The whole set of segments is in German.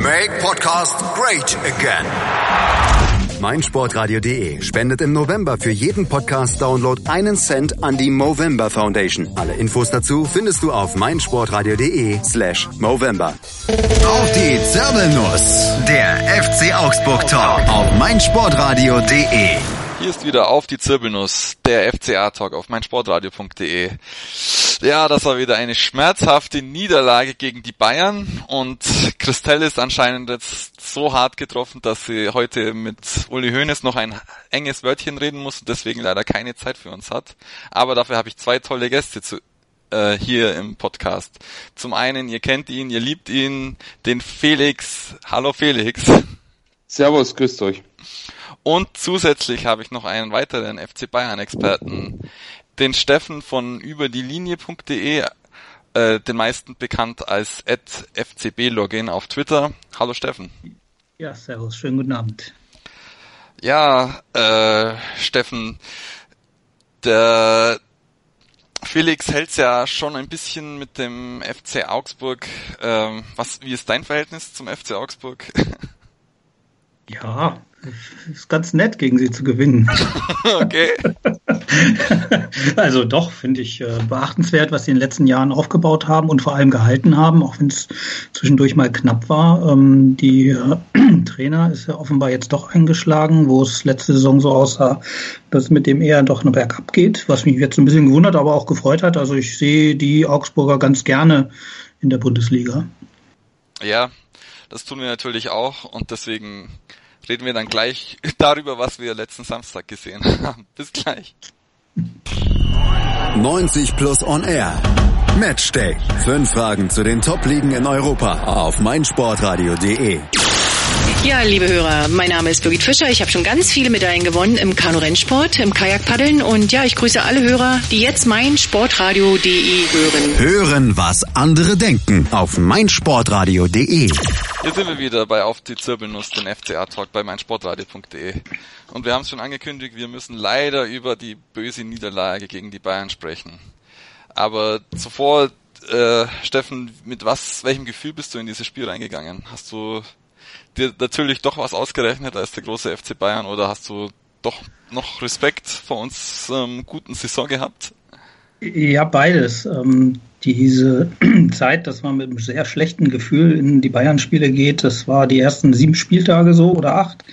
Make Podcast great again. meinsportradio.de spendet im November für jeden Podcast-Download einen Cent an die Movember Foundation. Alle Infos dazu findest du auf meinsportradio.de slash Movember. Auf die Zirbelnuss, der FC Augsburg Talk auf meinsportradio.de. Hier ist wieder auf die Zirbelnuss, der FCA-Talk auf meinsportradio.de. Ja, das war wieder eine schmerzhafte Niederlage gegen die Bayern und Christelle ist anscheinend jetzt so hart getroffen, dass sie heute mit Uli Hoeneß noch ein enges Wörtchen reden muss und deswegen leider keine Zeit für uns hat. Aber dafür habe ich zwei tolle Gäste zu, äh, hier im Podcast. Zum einen, ihr kennt ihn, ihr liebt ihn, den Felix. Hallo Felix. Servus, grüßt euch. Und zusätzlich habe ich noch einen weiteren FC Bayern-Experten, den Steffen von überdielinie.de, äh, den meisten bekannt als FCB-Login auf Twitter. Hallo Steffen. Ja, servus, schönen guten Abend. Ja, äh, Steffen, der Felix hält's ja schon ein bisschen mit dem FC Augsburg. Ähm, was, wie ist dein Verhältnis zum FC Augsburg? Ja, ist ganz nett, gegen sie zu gewinnen. okay. also doch, finde ich äh, beachtenswert, was sie in den letzten Jahren aufgebaut haben und vor allem gehalten haben, auch wenn es zwischendurch mal knapp war. Ähm, die äh, Trainer ist ja offenbar jetzt doch eingeschlagen, wo es letzte Saison so aussah, dass es mit dem eher doch nur bergab geht, was mich jetzt ein bisschen gewundert, aber auch gefreut hat. Also ich sehe die Augsburger ganz gerne in der Bundesliga. Ja, das tun wir natürlich auch und deswegen reden wir dann gleich darüber, was wir letzten Samstag gesehen haben. Bis gleich. 90 Plus On Air. Matchday. Fünf Fragen zu den Top-Ligen in Europa auf meinsportradio.de. Ja, liebe Hörer, mein Name ist Birgit Fischer. Ich habe schon ganz viele Medaillen gewonnen im Kanu-Rennsport, im Kajakpaddeln und ja, ich grüße alle Hörer, die jetzt mein Sportradio.de hören. Hören, was andere denken auf meinsportradio.de. Hier sind wir wieder bei Auf die Zirbelnuss, den FCA-Talk bei meinsportradio.de. Und wir haben es schon angekündigt, wir müssen leider über die böse Niederlage gegen die Bayern sprechen. Aber zuvor, äh, Steffen, mit was, welchem Gefühl bist du in dieses Spiel reingegangen? Hast du dir natürlich doch was ausgerechnet als der große FC Bayern oder hast du doch noch Respekt vor uns ähm, guten Saison gehabt? Ja, beides. Ähm, diese Zeit, dass man mit einem sehr schlechten Gefühl in die Bayern-Spiele geht, das war die ersten sieben Spieltage so oder acht,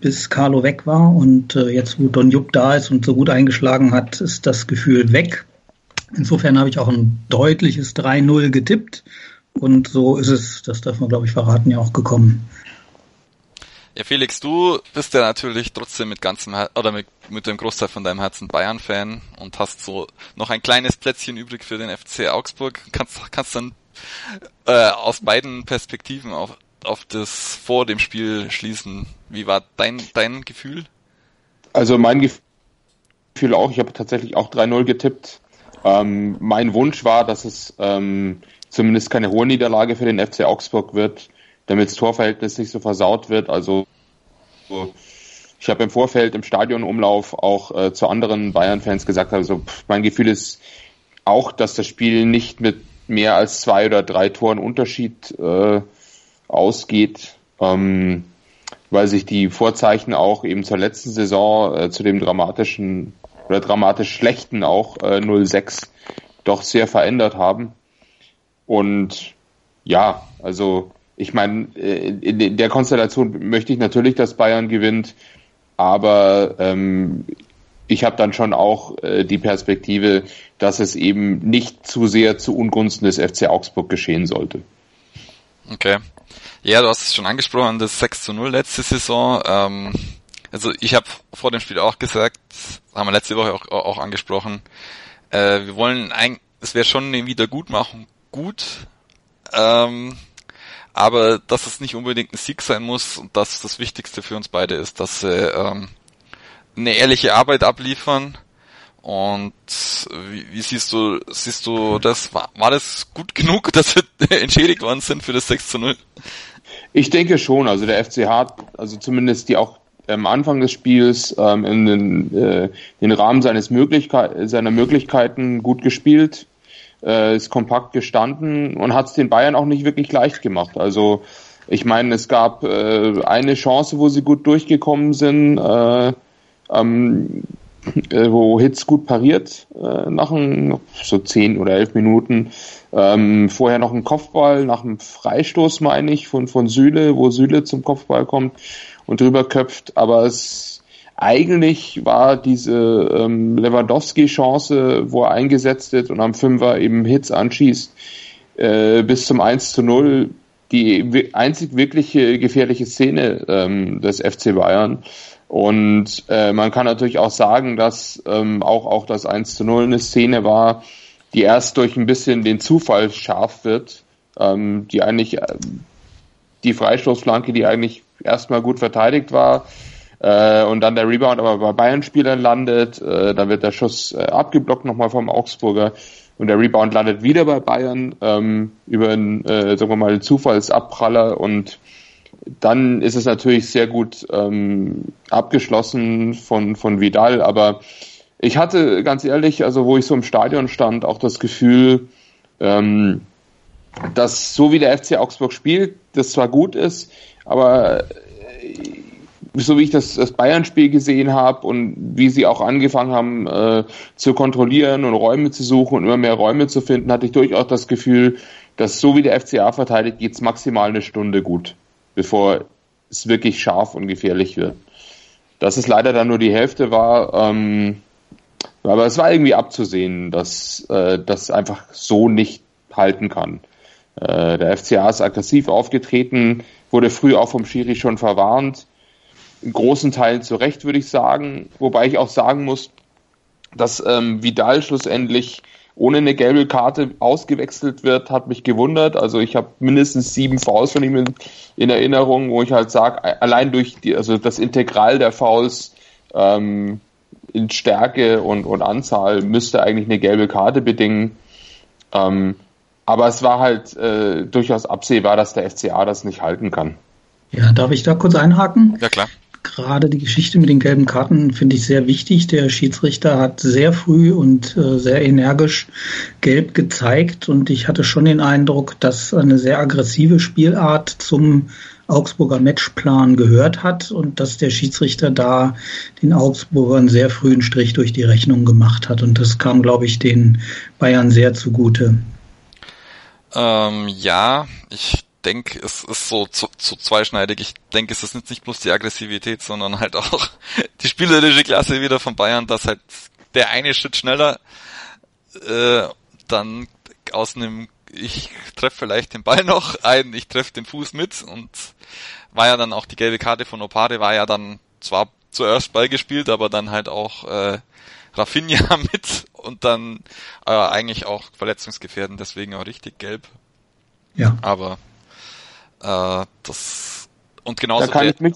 bis Carlo weg war. Und äh, jetzt, wo Don Jupp da ist und so gut eingeschlagen hat, ist das Gefühl weg. Insofern habe ich auch ein deutliches 3-0 getippt. Und so ist es, das darf man, glaube ich, verraten, ja auch gekommen. Ja, Felix, du bist ja natürlich trotzdem mit ganzem Her oder mit, mit dem Großteil von deinem Herzen Bayern-Fan und hast so noch ein kleines Plätzchen übrig für den FC Augsburg. Kannst, kannst dann äh, aus beiden Perspektiven auf, auf das vor dem Spiel schließen. Wie war dein, dein Gefühl? Also mein Gefühl auch, ich habe tatsächlich auch 3-0 getippt. Ähm, mein Wunsch war, dass es ähm, zumindest keine hohe Niederlage für den FC Augsburg wird damit das Torverhältnis nicht so versaut wird. Also ich habe im Vorfeld im Stadionumlauf auch äh, zu anderen Bayern-Fans gesagt, also pff, mein Gefühl ist auch, dass das Spiel nicht mit mehr als zwei oder drei Toren Unterschied äh, ausgeht, ähm, weil sich die Vorzeichen auch eben zur letzten Saison äh, zu dem dramatischen oder dramatisch schlechten auch äh, 06 doch sehr verändert haben. Und ja, also ich meine, äh, in der Konstellation möchte ich natürlich, dass Bayern gewinnt, aber ähm, ich habe dann schon auch äh, die Perspektive, dass es eben nicht zu sehr zu Ungunsten des FC Augsburg geschehen sollte. Okay. Ja, du hast es schon angesprochen, das 6 zu 0 letzte Saison. Ähm, also ich habe vor dem Spiel auch gesagt, haben wir letzte Woche auch, auch angesprochen, äh, wir wollen ein, es wäre schon eine Wiedergutmachung gut. Ähm, aber dass es nicht unbedingt ein Sieg sein muss und dass das Wichtigste für uns beide ist, dass sie ähm, eine ehrliche Arbeit abliefern. Und wie, wie siehst du, siehst du das? War, war das gut genug, dass wir entschädigt worden sind für das 6 zu 0? Ich denke schon. Also der FCH hat, also zumindest die auch am Anfang des Spiels ähm, in den, äh, den Rahmen seines Möglichkeit, seiner Möglichkeiten gut gespielt äh, ist kompakt gestanden und hat es den Bayern auch nicht wirklich leicht gemacht. Also Ich meine, es gab äh, eine Chance, wo sie gut durchgekommen sind, äh, ähm, äh, wo Hitz gut pariert, äh, nach ein, so zehn oder elf Minuten. Ähm, vorher noch ein Kopfball nach einem Freistoß, meine ich, von, von Süle, wo Süle zum Kopfball kommt und drüber köpft. Aber es eigentlich war diese ähm, Lewandowski-Chance, wo er eingesetzt wird und am Fünfer eben Hits anschießt, äh, bis zum 1 zu 0 die einzig wirkliche gefährliche Szene ähm, des FC Bayern. Und äh, man kann natürlich auch sagen, dass ähm, auch, auch das 1 zu 0 eine Szene war, die erst durch ein bisschen den Zufall scharf wird, ähm, die eigentlich äh, die Freistoßflanke, die eigentlich erstmal gut verteidigt war, äh, und dann der Rebound aber bei Bayern-Spielern landet, äh, dann wird der Schuss äh, abgeblockt nochmal vom Augsburger und der Rebound landet wieder bei Bayern ähm, über einen, äh, sagen wir mal, Zufallsabpraller und dann ist es natürlich sehr gut ähm, abgeschlossen von, von Vidal, aber ich hatte ganz ehrlich, also wo ich so im Stadion stand, auch das Gefühl, ähm, dass so wie der FC Augsburg spielt, das zwar gut ist, aber so wie ich das, das Bayern-Spiel gesehen habe und wie sie auch angefangen haben äh, zu kontrollieren und Räume zu suchen und immer mehr Räume zu finden, hatte ich durchaus das Gefühl, dass so wie der FCA verteidigt, geht's maximal eine Stunde gut, bevor es wirklich scharf und gefährlich wird. Dass es leider dann nur die Hälfte war, ähm, aber es war irgendwie abzusehen, dass äh, das einfach so nicht halten kann. Äh, der FCA ist aggressiv aufgetreten, wurde früh auch vom Schiri schon verwarnt in großen Teilen zu Recht, würde ich sagen. Wobei ich auch sagen muss, dass ähm, Vidal schlussendlich ohne eine gelbe Karte ausgewechselt wird, hat mich gewundert. Also ich habe mindestens sieben Fouls von ihm in, in Erinnerung, wo ich halt sage, allein durch die, also das Integral der Fouls ähm, in Stärke und, und Anzahl müsste eigentlich eine gelbe Karte bedingen. Ähm, aber es war halt äh, durchaus absehbar, dass der FCA das nicht halten kann. Ja, darf ich da kurz einhaken? Ja, klar gerade die Geschichte mit den gelben Karten finde ich sehr wichtig. Der Schiedsrichter hat sehr früh und äh, sehr energisch gelb gezeigt und ich hatte schon den Eindruck, dass eine sehr aggressive Spielart zum Augsburger Matchplan gehört hat und dass der Schiedsrichter da den Augsburgern sehr frühen Strich durch die Rechnung gemacht hat und das kam, glaube ich, den Bayern sehr zugute. Ähm, ja, ich denke, es ist so zu, zu zweischneidig. Ich denke, es ist nicht bloß die Aggressivität, sondern halt auch die spielerische Klasse wieder von Bayern, dass halt der eine Schritt schneller äh, dann aus einem ich treffe vielleicht den Ball noch ein, ich treffe den Fuß mit und war ja dann auch die gelbe Karte von Opade, war ja dann zwar zuerst Ball gespielt, aber dann halt auch äh, Rafinha mit und dann äh, eigentlich auch verletzungsgefährdend, deswegen auch richtig gelb. Ja. Aber äh, das und genauso. Da kann ich mich,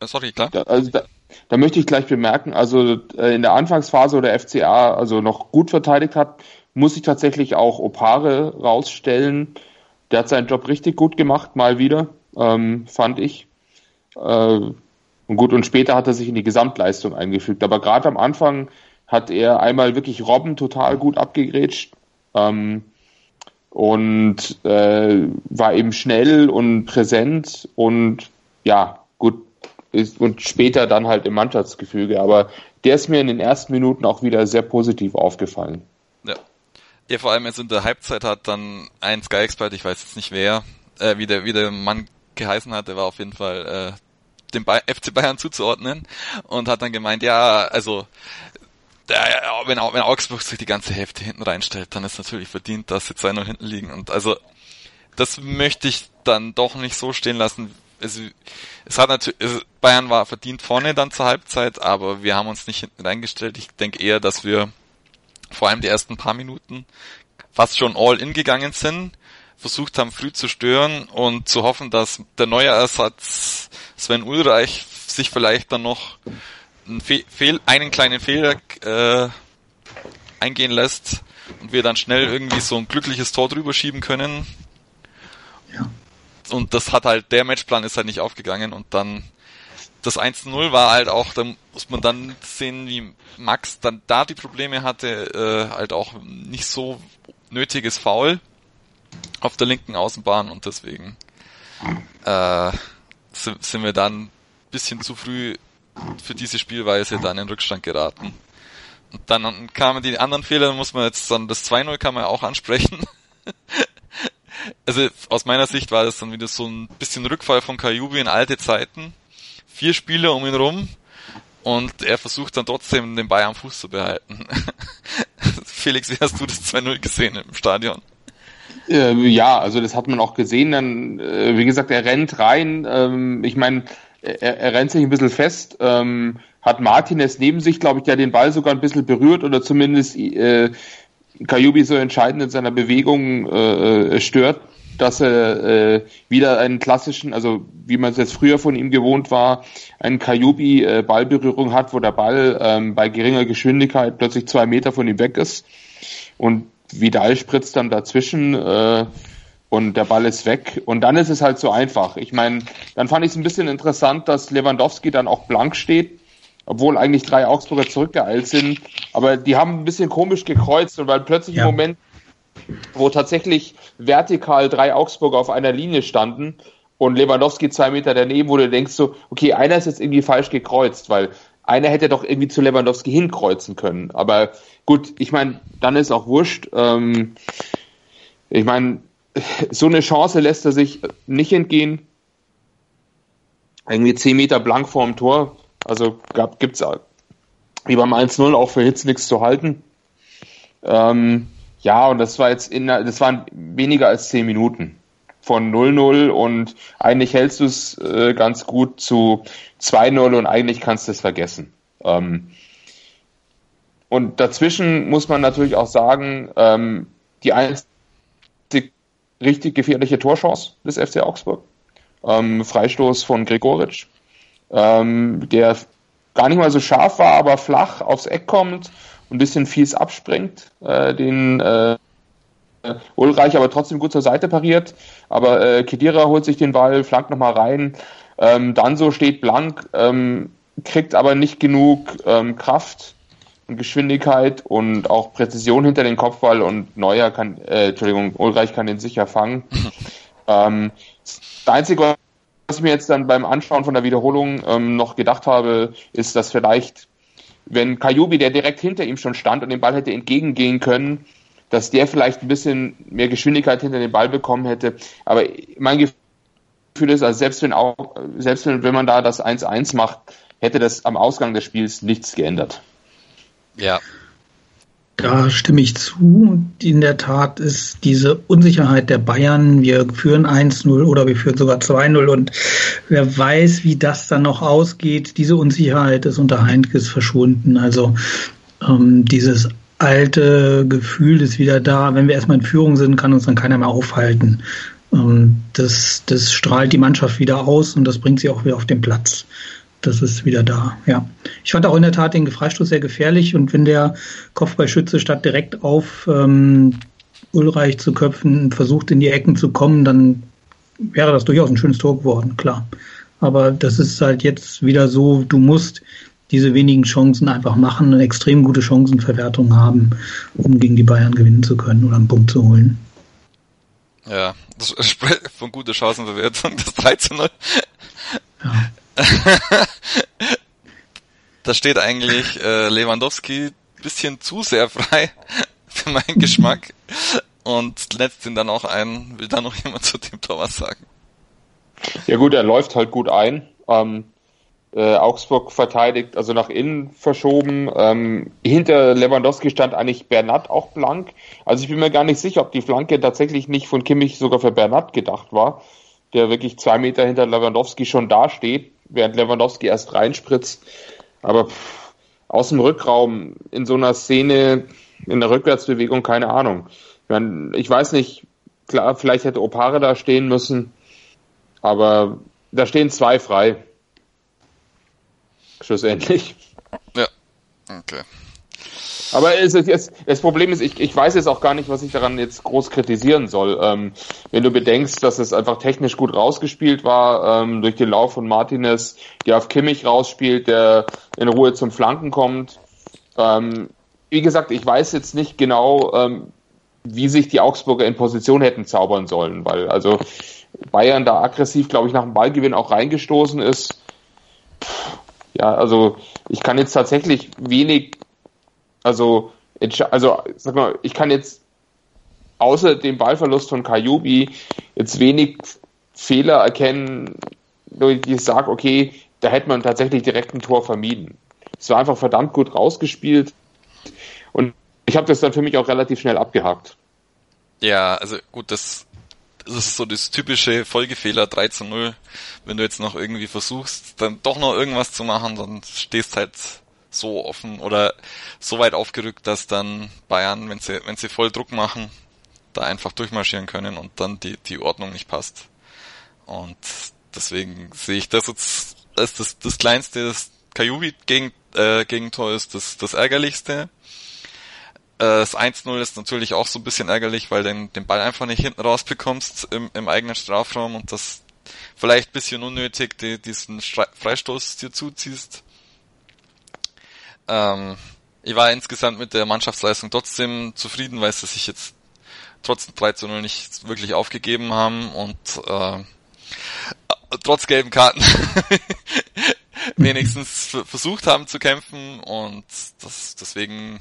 äh, sorry, klar. Da, also da, da möchte ich gleich bemerken, also äh, in der Anfangsphase, wo der FCA also noch gut verteidigt hat, muss ich tatsächlich auch Opare rausstellen. Der hat seinen Job richtig gut gemacht, mal wieder, ähm, fand ich. Äh, und gut, und später hat er sich in die Gesamtleistung eingefügt. Aber gerade am Anfang hat er einmal wirklich Robben total gut abgegrätscht. Ähm, und äh, war eben schnell und präsent und ja, gut, ist, und später dann halt im Mannschaftsgefüge. Aber der ist mir in den ersten Minuten auch wieder sehr positiv aufgefallen. Ja. Ja, vor allem jetzt in der Halbzeit hat dann ein Sky-Expert, ich weiß jetzt nicht wer, äh, wie, der, wie der Mann geheißen hat, der war auf jeden Fall äh, dem FC Bayern zuzuordnen und hat dann gemeint, ja, also wenn, wenn Augsburg sich die ganze Hälfte hinten reinstellt, dann ist natürlich verdient, dass sie 2-0 hinten liegen. Und also, das möchte ich dann doch nicht so stehen lassen. Es, es hat natürlich, es, Bayern war verdient vorne dann zur Halbzeit, aber wir haben uns nicht hinten reingestellt. Ich denke eher, dass wir vor allem die ersten paar Minuten fast schon all in gegangen sind, versucht haben, früh zu stören und zu hoffen, dass der neue Ersatz Sven Ulreich sich vielleicht dann noch einen, Fehl, einen kleinen Fehler äh, eingehen lässt und wir dann schnell irgendwie so ein glückliches Tor drüber schieben können. Ja. Und das hat halt, der Matchplan ist halt nicht aufgegangen und dann das 1-0 war halt auch, da muss man dann sehen, wie Max dann da die Probleme hatte, äh, halt auch nicht so nötiges Foul auf der linken Außenbahn und deswegen äh, sind, sind wir dann ein bisschen zu früh für diese Spielweise dann in Rückstand geraten. Und dann kamen die anderen Fehler, muss man jetzt dann das 2-0 kann man ja auch ansprechen. also aus meiner Sicht war das dann wieder so ein bisschen Rückfall von Kajubi in alte Zeiten. Vier Spieler um ihn rum und er versucht dann trotzdem den Ball am Fuß zu behalten. Felix, wie hast du das 2-0 gesehen im Stadion? Äh, ja, also das hat man auch gesehen. Dann, äh, wie gesagt, er rennt rein. Ähm, ich meine, er, er, rennt sich ein bisschen fest. Ähm, hat Martinez neben sich, glaube ich, der den Ball sogar ein bisschen berührt oder zumindest äh, Kajubi so entscheidend in seiner Bewegung äh, äh, stört, dass er äh, wieder einen klassischen, also wie man es jetzt früher von ihm gewohnt war, einen Kajubi äh, hat, wo der Ball ähm, bei geringer Geschwindigkeit plötzlich zwei Meter von ihm weg ist und Vidal spritzt dann dazwischen äh, und der Ball ist weg und dann ist es halt so einfach. Ich meine, dann fand ich es ein bisschen interessant, dass Lewandowski dann auch blank steht obwohl eigentlich drei Augsburger zurückgeeilt sind. Aber die haben ein bisschen komisch gekreuzt und weil plötzlich ja. im Moment, wo tatsächlich vertikal drei Augsburger auf einer Linie standen und Lewandowski zwei Meter daneben, wo du denkst so, okay, einer ist jetzt irgendwie falsch gekreuzt, weil einer hätte doch irgendwie zu Lewandowski hinkreuzen können. Aber gut, ich meine, dann ist auch wurscht. Ähm, ich meine, so eine Chance lässt er sich nicht entgehen. Irgendwie zehn Meter blank vorm Tor also gibt es wie beim 1-0 auch für Hits nichts zu halten. Ähm, ja, und das war jetzt in, das waren weniger als 10 Minuten von 0-0 und eigentlich hältst du es äh, ganz gut zu 2-0 und eigentlich kannst du es vergessen. Ähm, und dazwischen muss man natürlich auch sagen, ähm, die einzige richtig gefährliche Torchance des FC Augsburg. Ähm, Freistoß von Gregoritsch ähm, der gar nicht mal so scharf war, aber flach aufs Eck kommt und ein bisschen fies abspringt, äh, den äh, Ulreich aber trotzdem gut zur Seite pariert. Aber äh, Kedira holt sich den Ball, flankt nochmal rein. Ähm, so steht blank, ähm, kriegt aber nicht genug ähm, Kraft und Geschwindigkeit und auch Präzision hinter den Kopfball und Neuer kann, äh, Entschuldigung, Ulreich kann den sicher fangen. ähm, das Einzige, was ich mir jetzt dann beim Anschauen von der Wiederholung ähm, noch gedacht habe, ist, dass vielleicht, wenn Kajubi, der direkt hinter ihm schon stand und den Ball hätte entgegengehen können, dass der vielleicht ein bisschen mehr Geschwindigkeit hinter den Ball bekommen hätte. Aber mein Gefühl ist, also selbst wenn auch, selbst wenn, wenn man da das 1-1 macht, hätte das am Ausgang des Spiels nichts geändert. Ja, da stimme ich zu. In der Tat ist diese Unsicherheit der Bayern, wir führen 1-0 oder wir führen sogar 2-0 und wer weiß, wie das dann noch ausgeht, diese Unsicherheit ist unter Heinkes verschwunden. Also ähm, dieses alte Gefühl ist wieder da. Wenn wir erstmal in Führung sind, kann uns dann keiner mehr aufhalten. Ähm, das, das strahlt die Mannschaft wieder aus und das bringt sie auch wieder auf den Platz das ist wieder da, ja. Ich fand auch in der Tat den Freistoß sehr gefährlich und wenn der Kopfballschütze statt direkt auf ähm, Ulreich zu köpfen versucht in die Ecken zu kommen, dann wäre das durchaus ein schönes Tor geworden, klar. Aber das ist halt jetzt wieder so, du musst diese wenigen Chancen einfach machen, eine extrem gute Chancenverwertung haben, um gegen die Bayern gewinnen zu können oder einen Punkt zu holen. Ja, das spricht von guter Chancenverwertung, das 3 zu 0. Ja. da steht eigentlich äh, Lewandowski bisschen zu sehr frei für meinen Geschmack und letzt ihn dann auch ein. Will da noch jemand zu dem Tor was sagen? Ja gut, er läuft halt gut ein. Ähm, äh, Augsburg verteidigt, also nach innen verschoben. Ähm, hinter Lewandowski stand eigentlich Bernat auch blank. Also ich bin mir gar nicht sicher, ob die Flanke tatsächlich nicht von Kimmich sogar für Bernat gedacht war, der wirklich zwei Meter hinter Lewandowski schon da steht während Lewandowski erst reinspritzt. Aber pff, aus dem Rückraum in so einer Szene, in der Rückwärtsbewegung, keine Ahnung. Ich, meine, ich weiß nicht, klar, vielleicht hätte Opare da stehen müssen, aber da stehen zwei frei. Schlussendlich. Ja, okay. Aber es jetzt, das Problem ist, ich, ich weiß jetzt auch gar nicht, was ich daran jetzt groß kritisieren soll. Ähm, wenn du bedenkst, dass es einfach technisch gut rausgespielt war, ähm, durch den Lauf von Martinez, der auf Kimmich rausspielt, der in Ruhe zum Flanken kommt. Ähm, wie gesagt, ich weiß jetzt nicht genau, ähm, wie sich die Augsburger in Position hätten zaubern sollen, weil also Bayern da aggressiv, glaube ich, nach dem Ballgewinn auch reingestoßen ist. Ja, also ich kann jetzt tatsächlich wenig, also, also sag mal, ich kann jetzt außer dem Ballverlust von Kajubi jetzt wenig Fehler erkennen, die ich sage, okay, da hätte man tatsächlich direkt ein Tor vermieden. Es war einfach verdammt gut rausgespielt und ich habe das dann für mich auch relativ schnell abgehakt. Ja, also gut, das, das ist so das typische Folgefehler 3 zu 0. Wenn du jetzt noch irgendwie versuchst, dann doch noch irgendwas zu machen, dann stehst halt so offen oder so weit aufgerückt, dass dann Bayern, wenn sie, wenn sie voll Druck machen, da einfach durchmarschieren können und dann die, die Ordnung nicht passt. Und deswegen sehe ich das jetzt als das, das kleinste, das Kajubi gegen, äh, Gegentor ist das, das ärgerlichste. Äh, das 1-0 ist natürlich auch so ein bisschen ärgerlich, weil du den, den Ball einfach nicht hinten rausbekommst im, im eigenen Strafraum und das vielleicht bisschen unnötig die, diesen Freistoß dir zuziehst. Ähm, ich war insgesamt mit der Mannschaftsleistung trotzdem zufrieden, weil sie sich jetzt trotz 3 zu 0 nicht wirklich aufgegeben haben und äh, trotz gelben Karten wenigstens versucht haben zu kämpfen und das deswegen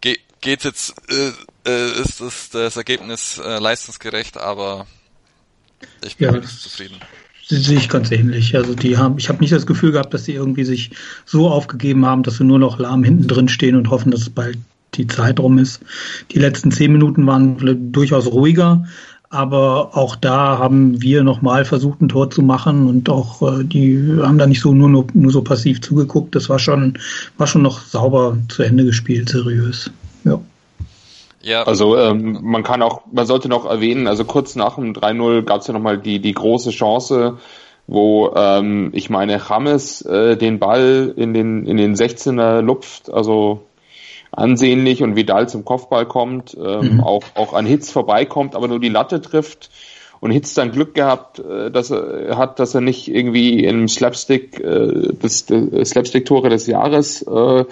ge geht jetzt äh, äh, ist das, das Ergebnis äh, leistungsgerecht, aber ich bin ja, zufrieden. Sehe ich ganz ähnlich. Also die haben, ich habe nicht das Gefühl gehabt, dass sie irgendwie sich so aufgegeben haben, dass sie nur noch lahm hinten drin stehen und hoffen, dass bald die Zeit rum ist. Die letzten zehn Minuten waren durchaus ruhiger, aber auch da haben wir nochmal versucht, ein Tor zu machen und auch äh, die haben da nicht so nur, nur, nur so passiv zugeguckt. Das war schon, war schon noch sauber zu Ende gespielt, seriös. Ja. Ja. Also ähm, man kann auch, man sollte noch erwähnen, also kurz nach dem 3-0 gab es ja nochmal die, die große Chance, wo ähm, ich meine James äh, den Ball in den, in den 16er lupft, also ansehnlich und Vidal zum Kopfball kommt, ähm, mhm. auch, auch an Hitz vorbeikommt, aber nur die Latte trifft. Und Hitz dann Glück gehabt, äh, dass er hat, dass er nicht irgendwie im Slapstick, äh, das, das Slapstick-Tore des Jahres äh,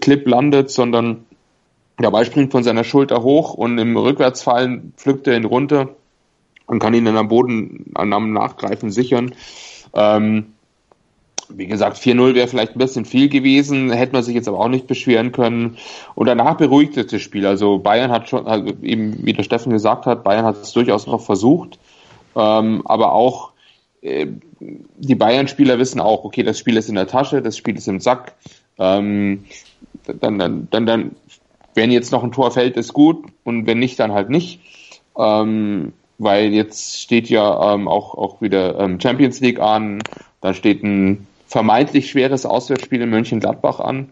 Clip landet, sondern der Ball springt von seiner Schulter hoch und im Rückwärtsfallen pflückt er ihn runter und kann ihn dann am Boden am Nachgreifen sichern. Ähm, wie gesagt, 4-0 wäre vielleicht ein bisschen viel gewesen, hätte man sich jetzt aber auch nicht beschweren können. Und danach beruhigte das Spiel. Also Bayern hat schon, also eben wie der Steffen gesagt hat, Bayern hat es durchaus noch versucht. Ähm, aber auch äh, die Bayern-Spieler wissen auch, okay, das Spiel ist in der Tasche, das Spiel ist im Sack. Ähm, dann, dann, dann, dann, wenn jetzt noch ein Tor fällt, ist gut und wenn nicht, dann halt nicht. Ähm, weil jetzt steht ja ähm, auch, auch wieder ähm, Champions League an, da steht ein vermeintlich schweres Auswärtsspiel in Mönchengladbach an.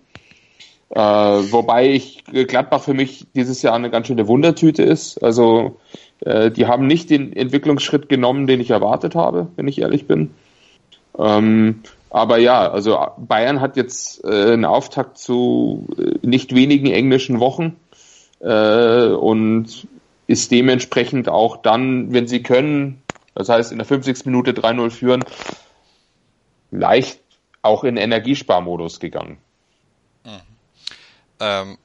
Äh, wobei ich Gladbach für mich dieses Jahr eine ganz schöne Wundertüte ist. Also äh, die haben nicht den Entwicklungsschritt genommen, den ich erwartet habe, wenn ich ehrlich bin. Ähm, aber ja, also Bayern hat jetzt äh, einen Auftakt zu äh, nicht wenigen englischen Wochen äh, und ist dementsprechend auch dann, wenn sie können, das heißt in der 50. Minute 3-0 führen, leicht auch in Energiesparmodus gegangen. Mhm. Ähm,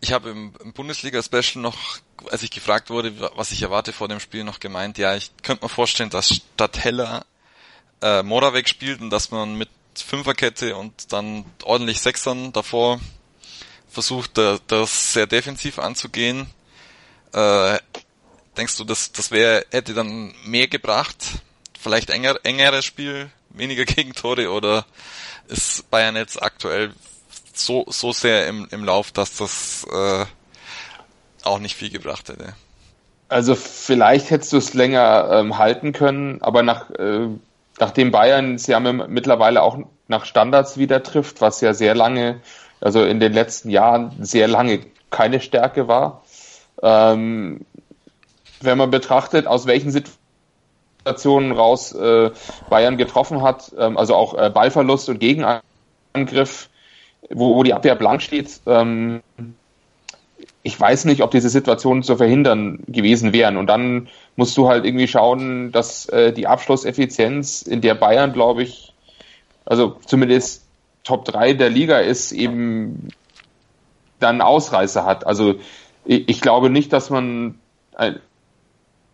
ich habe im, im Bundesliga-Special noch, als ich gefragt wurde, was ich erwarte vor dem Spiel, noch gemeint, ja, ich könnte mir vorstellen, dass statt Heller äh, Moravec spielt und dass man mit Fünferkette und dann ordentlich Sechsern davor versucht, da, das sehr defensiv anzugehen. Äh, denkst du, das, das wäre, hätte dann mehr gebracht? Vielleicht enger, engeres Spiel, weniger Gegentore oder ist Bayern jetzt aktuell so, so sehr im, im Lauf, dass das äh, auch nicht viel gebracht hätte? Also vielleicht hättest du es länger ähm, halten können, aber nach, äh, nachdem Bayern sie haben mittlerweile auch nach Standards wieder trifft, was ja sehr lange, also in den letzten Jahren sehr lange keine Stärke war. Ähm, wenn man betrachtet, aus welchen Situationen Situationen raus äh, Bayern getroffen hat, ähm, also auch äh, Ballverlust und Gegenangriff, wo, wo die Abwehr blank steht. Ähm, ich weiß nicht, ob diese Situationen zu verhindern gewesen wären. Und dann musst du halt irgendwie schauen, dass äh, die Abschlusseffizienz, in der Bayern, glaube ich, also zumindest Top 3 der Liga ist, eben dann Ausreißer hat. Also ich, ich glaube nicht, dass man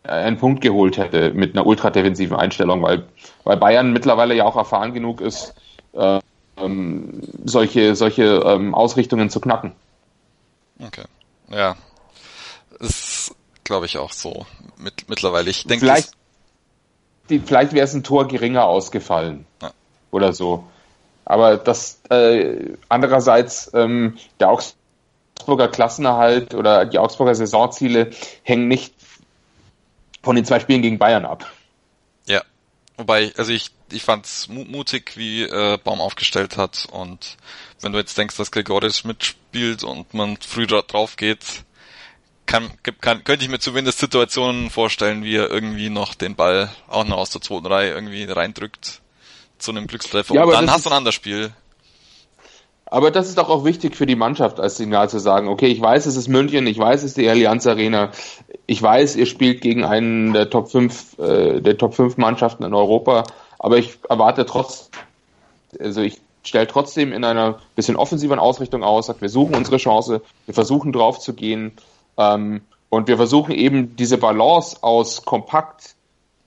einen Punkt geholt hätte mit einer ultradefensiven Einstellung, weil, weil Bayern mittlerweile ja auch erfahren genug ist, äh, ähm, solche, solche ähm, Ausrichtungen zu knacken. Okay. Ja. Ist, glaube ich, auch so mit, mittlerweile. Ich denke, vielleicht, die, vielleicht wäre es ein Tor geringer ausgefallen. Ja. Oder so. Aber das äh, andererseits ähm, der Augsburger Klassenerhalt oder die Augsburger Saisonziele hängen nicht von den zwei Spielen gegen Bayern ab. Wobei, also ich, ich fand's mutig, wie äh, Baum aufgestellt hat und wenn du jetzt denkst, dass Gregoris mitspielt und man früh drauf geht, kann, kann, könnte ich mir zumindest Situationen vorstellen, wie er irgendwie noch den Ball auch noch aus der zweiten Reihe irgendwie reindrückt zu einem Glückstreffer ja, und dann hast du ein anderes Spiel. Aber das ist doch auch wichtig für die Mannschaft als Signal zu sagen, okay, ich weiß, es ist München, ich weiß, es ist die Allianz Arena, ich weiß, ihr spielt gegen einen der Top 5, äh, der Top 5 Mannschaften in Europa, aber ich erwarte trotz, also ich stelle trotzdem in einer bisschen offensiveren Ausrichtung aus, sagt, wir suchen unsere Chance, wir versuchen drauf zu gehen, ähm, und wir versuchen eben diese Balance aus kompakt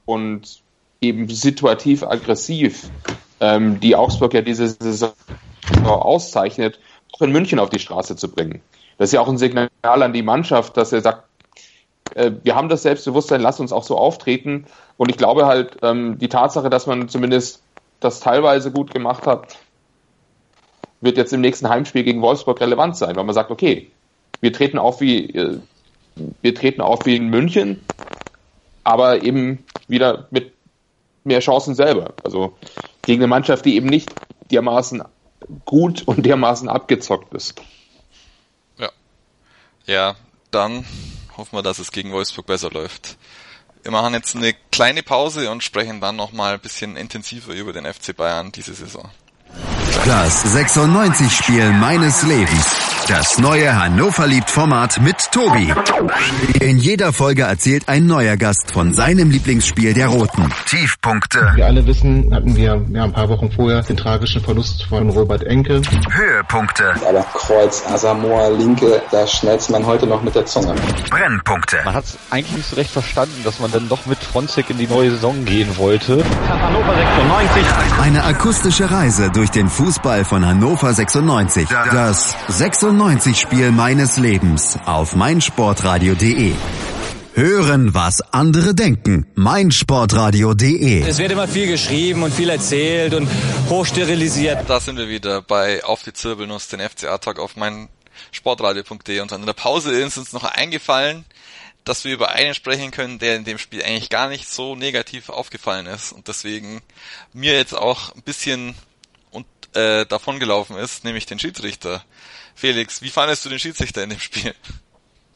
und eben situativ aggressiv, ähm, die Augsburg ja diese Saison auszeichnet, auch in München auf die Straße zu bringen. Das ist ja auch ein Signal an die Mannschaft, dass er sagt, äh, wir haben das Selbstbewusstsein, lasst uns auch so auftreten. Und ich glaube halt, ähm, die Tatsache, dass man zumindest das teilweise gut gemacht hat, wird jetzt im nächsten Heimspiel gegen Wolfsburg relevant sein, weil man sagt, okay, wir treten auf wie, äh, wir treten auf wie in München, aber eben wieder mit mehr Chancen selber. Also gegen eine Mannschaft, die eben nicht dermaßen gut und dermaßen abgezockt ist. Ja. Ja, dann hoffen wir, dass es gegen Wolfsburg besser läuft. Wir machen jetzt eine kleine Pause und sprechen dann nochmal ein bisschen intensiver über den FC Bayern diese Saison. Das 96 Spiel meines Lebens. Das neue Hannover liebt Format mit Tobi. In jeder Folge erzählt ein neuer Gast von seinem Lieblingsspiel der Roten. Tiefpunkte. Wir alle wissen, hatten wir ja, ein paar Wochen vorher den tragischen Verlust von Robert Enke. Höhepunkte. Aber Kreuz, Asamoah, Linke, da schnellt man heute noch mit der Zunge. Brennpunkte. Man hat es eigentlich nicht so recht verstanden, dass man dann doch mit Fronzek in die neue Saison gehen wollte. Hannover 96. Eine akustische Reise durch den Fußball von Hannover 96. Das 96 95-Spiel meines Lebens auf meinsportradio.de. Hören, was andere denken. meinsportradio.de. Es wird immer viel geschrieben und viel erzählt und hochsterilisiert. Da sind wir wieder bei Auf die Zirbelnuss, den FCA-Talk auf meinsportradio.de. Und dann in der Pause ist uns noch eingefallen, dass wir über einen sprechen können, der in dem Spiel eigentlich gar nicht so negativ aufgefallen ist und deswegen mir jetzt auch ein bisschen und, äh, davon gelaufen ist, nämlich den Schiedsrichter. Felix, wie fandest du den Schiedsrichter in dem Spiel?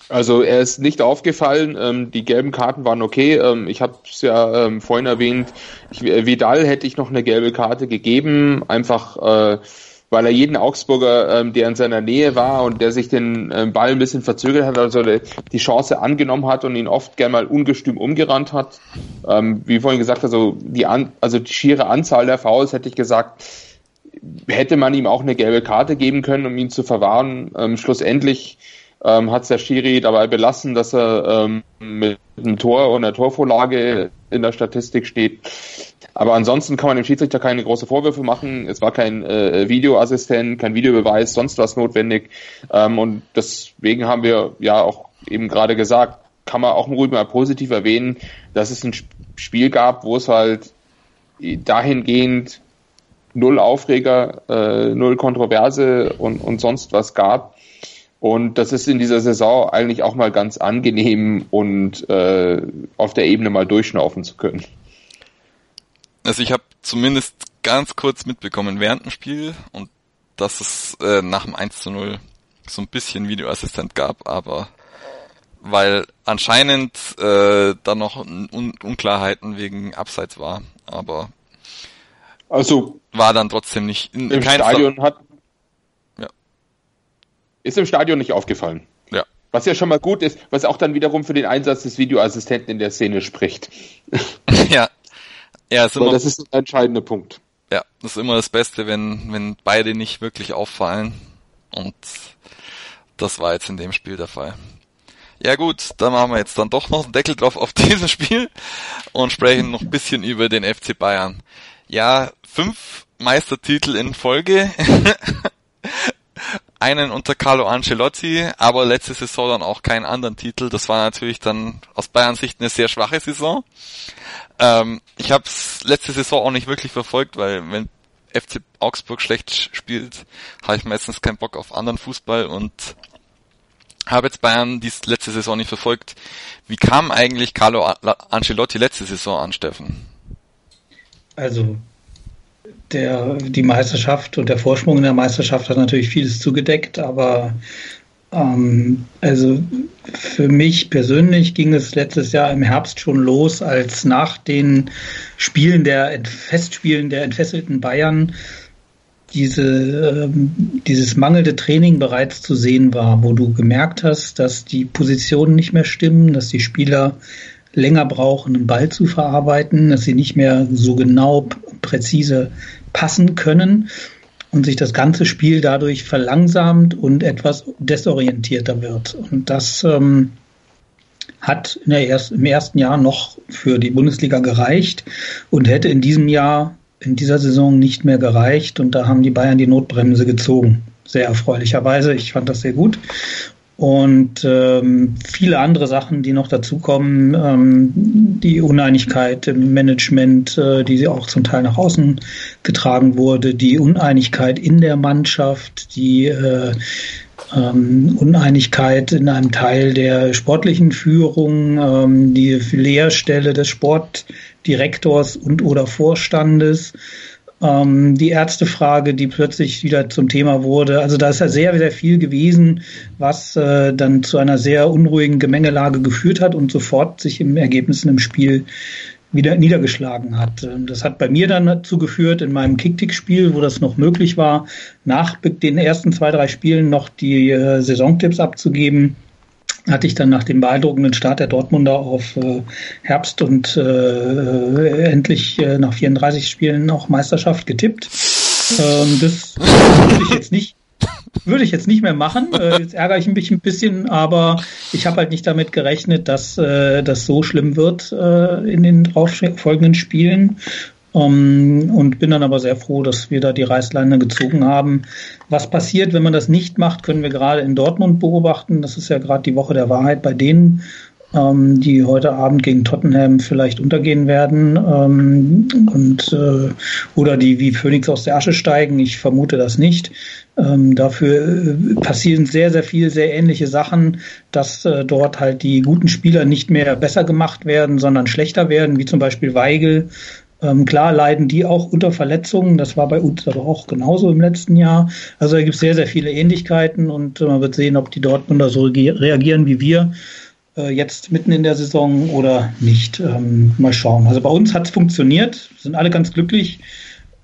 Also er ist nicht aufgefallen, ähm, die gelben Karten waren okay. Ähm, ich habe es ja ähm, vorhin erwähnt, ich, äh, Vidal hätte ich noch eine gelbe Karte gegeben, einfach äh, weil er jeden Augsburger, ähm, der in seiner Nähe war und der sich den ähm, Ball ein bisschen verzögert hat, also die Chance angenommen hat und ihn oft gern mal ungestüm umgerannt hat. Ähm, wie vorhin gesagt, also die, an, also die schiere Anzahl der Fouls hätte ich gesagt, hätte man ihm auch eine gelbe Karte geben können, um ihn zu verwahren. Ähm, schlussendlich ähm, hat der Schiri dabei belassen, dass er ähm, mit einem Tor und einer Torvorlage in der Statistik steht. Aber ansonsten kann man dem Schiedsrichter keine große Vorwürfe machen. Es war kein äh, Videoassistent, kein Videobeweis, sonst was notwendig. Ähm, und deswegen haben wir ja auch eben gerade gesagt, kann man auch ruhig mal positiv erwähnen, dass es ein Spiel gab, wo es halt dahingehend null Aufreger, äh, null Kontroverse und, und sonst was gab. Und das ist in dieser Saison eigentlich auch mal ganz angenehm und äh, auf der Ebene mal durchschnaufen zu können. Also ich habe zumindest ganz kurz mitbekommen während dem Spiel und dass es äh, nach dem 1 zu 0 so ein bisschen Videoassistent gab, aber weil anscheinend äh, da noch Un Unklarheiten wegen Abseits war, aber also war dann trotzdem nicht in, im Stadion Fall. hat ja. ist im Stadion nicht aufgefallen. Ja. Was ja schon mal gut ist, was auch dann wiederum für den Einsatz des Videoassistenten in der Szene spricht. ja. Ja, ist immer, das ist ein entscheidender Punkt. Ja, das ist immer das Beste, wenn, wenn beide nicht wirklich auffallen. Und das war jetzt in dem Spiel der Fall. Ja gut, dann machen wir jetzt dann doch noch einen Deckel drauf auf dieses Spiel und sprechen noch ein bisschen über den FC Bayern. Ja, fünf Meistertitel in Folge. Einen unter Carlo Ancelotti, aber letzte Saison dann auch keinen anderen Titel. Das war natürlich dann aus Bayern Sicht eine sehr schwache Saison. Ähm, ich habe es letzte Saison auch nicht wirklich verfolgt, weil wenn FC Augsburg schlecht spielt, habe ich meistens keinen Bock auf anderen Fußball und habe jetzt Bayern die letzte Saison nicht verfolgt. Wie kam eigentlich Carlo Ancelotti letzte Saison an, Steffen? Also der, die Meisterschaft und der Vorsprung in der Meisterschaft hat natürlich vieles zugedeckt, aber ähm, also für mich persönlich ging es letztes Jahr im Herbst schon los, als nach den Spielen der Festspielen der entfesselten Bayern diese, ähm, dieses mangelnde Training bereits zu sehen war, wo du gemerkt hast, dass die Positionen nicht mehr stimmen, dass die Spieler länger brauchen, einen Ball zu verarbeiten, dass sie nicht mehr so genau präzise passen können und sich das ganze Spiel dadurch verlangsamt und etwas desorientierter wird. Und das ähm, hat erst, im ersten Jahr noch für die Bundesliga gereicht und hätte in diesem Jahr, in dieser Saison nicht mehr gereicht. Und da haben die Bayern die Notbremse gezogen. Sehr erfreulicherweise. Ich fand das sehr gut und ähm, viele andere Sachen, die noch dazukommen, ähm, die Uneinigkeit im Management, äh, die auch zum Teil nach außen getragen wurde, die Uneinigkeit in der Mannschaft, die äh, ähm, Uneinigkeit in einem Teil der sportlichen Führung, ähm, die Leerstelle des Sportdirektors und oder Vorstandes ähm, die Ärztefrage, die plötzlich wieder zum Thema wurde. Also da ist ja sehr, sehr viel gewesen, was äh, dann zu einer sehr unruhigen Gemengelage geführt hat und sofort sich im Ergebnis im Spiel wieder niedergeschlagen hat. Ähm, das hat bei mir dann dazu geführt, in meinem Kick-Tick-Spiel, wo das noch möglich war, nach den ersten zwei, drei Spielen noch die äh, Saisontipps abzugeben hatte ich dann nach dem beeindruckenden Start der Dortmunder auf äh, Herbst und äh, endlich äh, nach 34 Spielen auch Meisterschaft getippt. Ähm, das würde ich jetzt nicht würde ich jetzt nicht mehr machen. Äh, jetzt ärgere ich mich ein bisschen, aber ich habe halt nicht damit gerechnet, dass äh, das so schlimm wird äh, in den darauf folgenden Spielen. Um, ähm, und bin dann aber sehr froh, dass wir da die Reißleine gezogen haben. Was passiert, wenn man das nicht macht, können wir gerade in Dortmund beobachten. Das ist ja gerade die Woche der Wahrheit bei denen, ähm, die heute Abend gegen Tottenham vielleicht untergehen werden ähm, und äh, oder die wie Phoenix aus der Asche steigen. Ich vermute das nicht. Ähm, dafür äh, passieren sehr, sehr viel, sehr ähnliche Sachen, dass äh, dort halt die guten Spieler nicht mehr besser gemacht werden, sondern schlechter werden, wie zum Beispiel Weigel, ähm, klar leiden die auch unter Verletzungen. Das war bei uns aber auch genauso im letzten Jahr. Also da gibt es sehr, sehr viele Ähnlichkeiten und äh, man wird sehen, ob die Dortmunder so reagieren wie wir äh, jetzt mitten in der Saison oder nicht. Ähm, mal schauen. Also bei uns hat es funktioniert, sind alle ganz glücklich.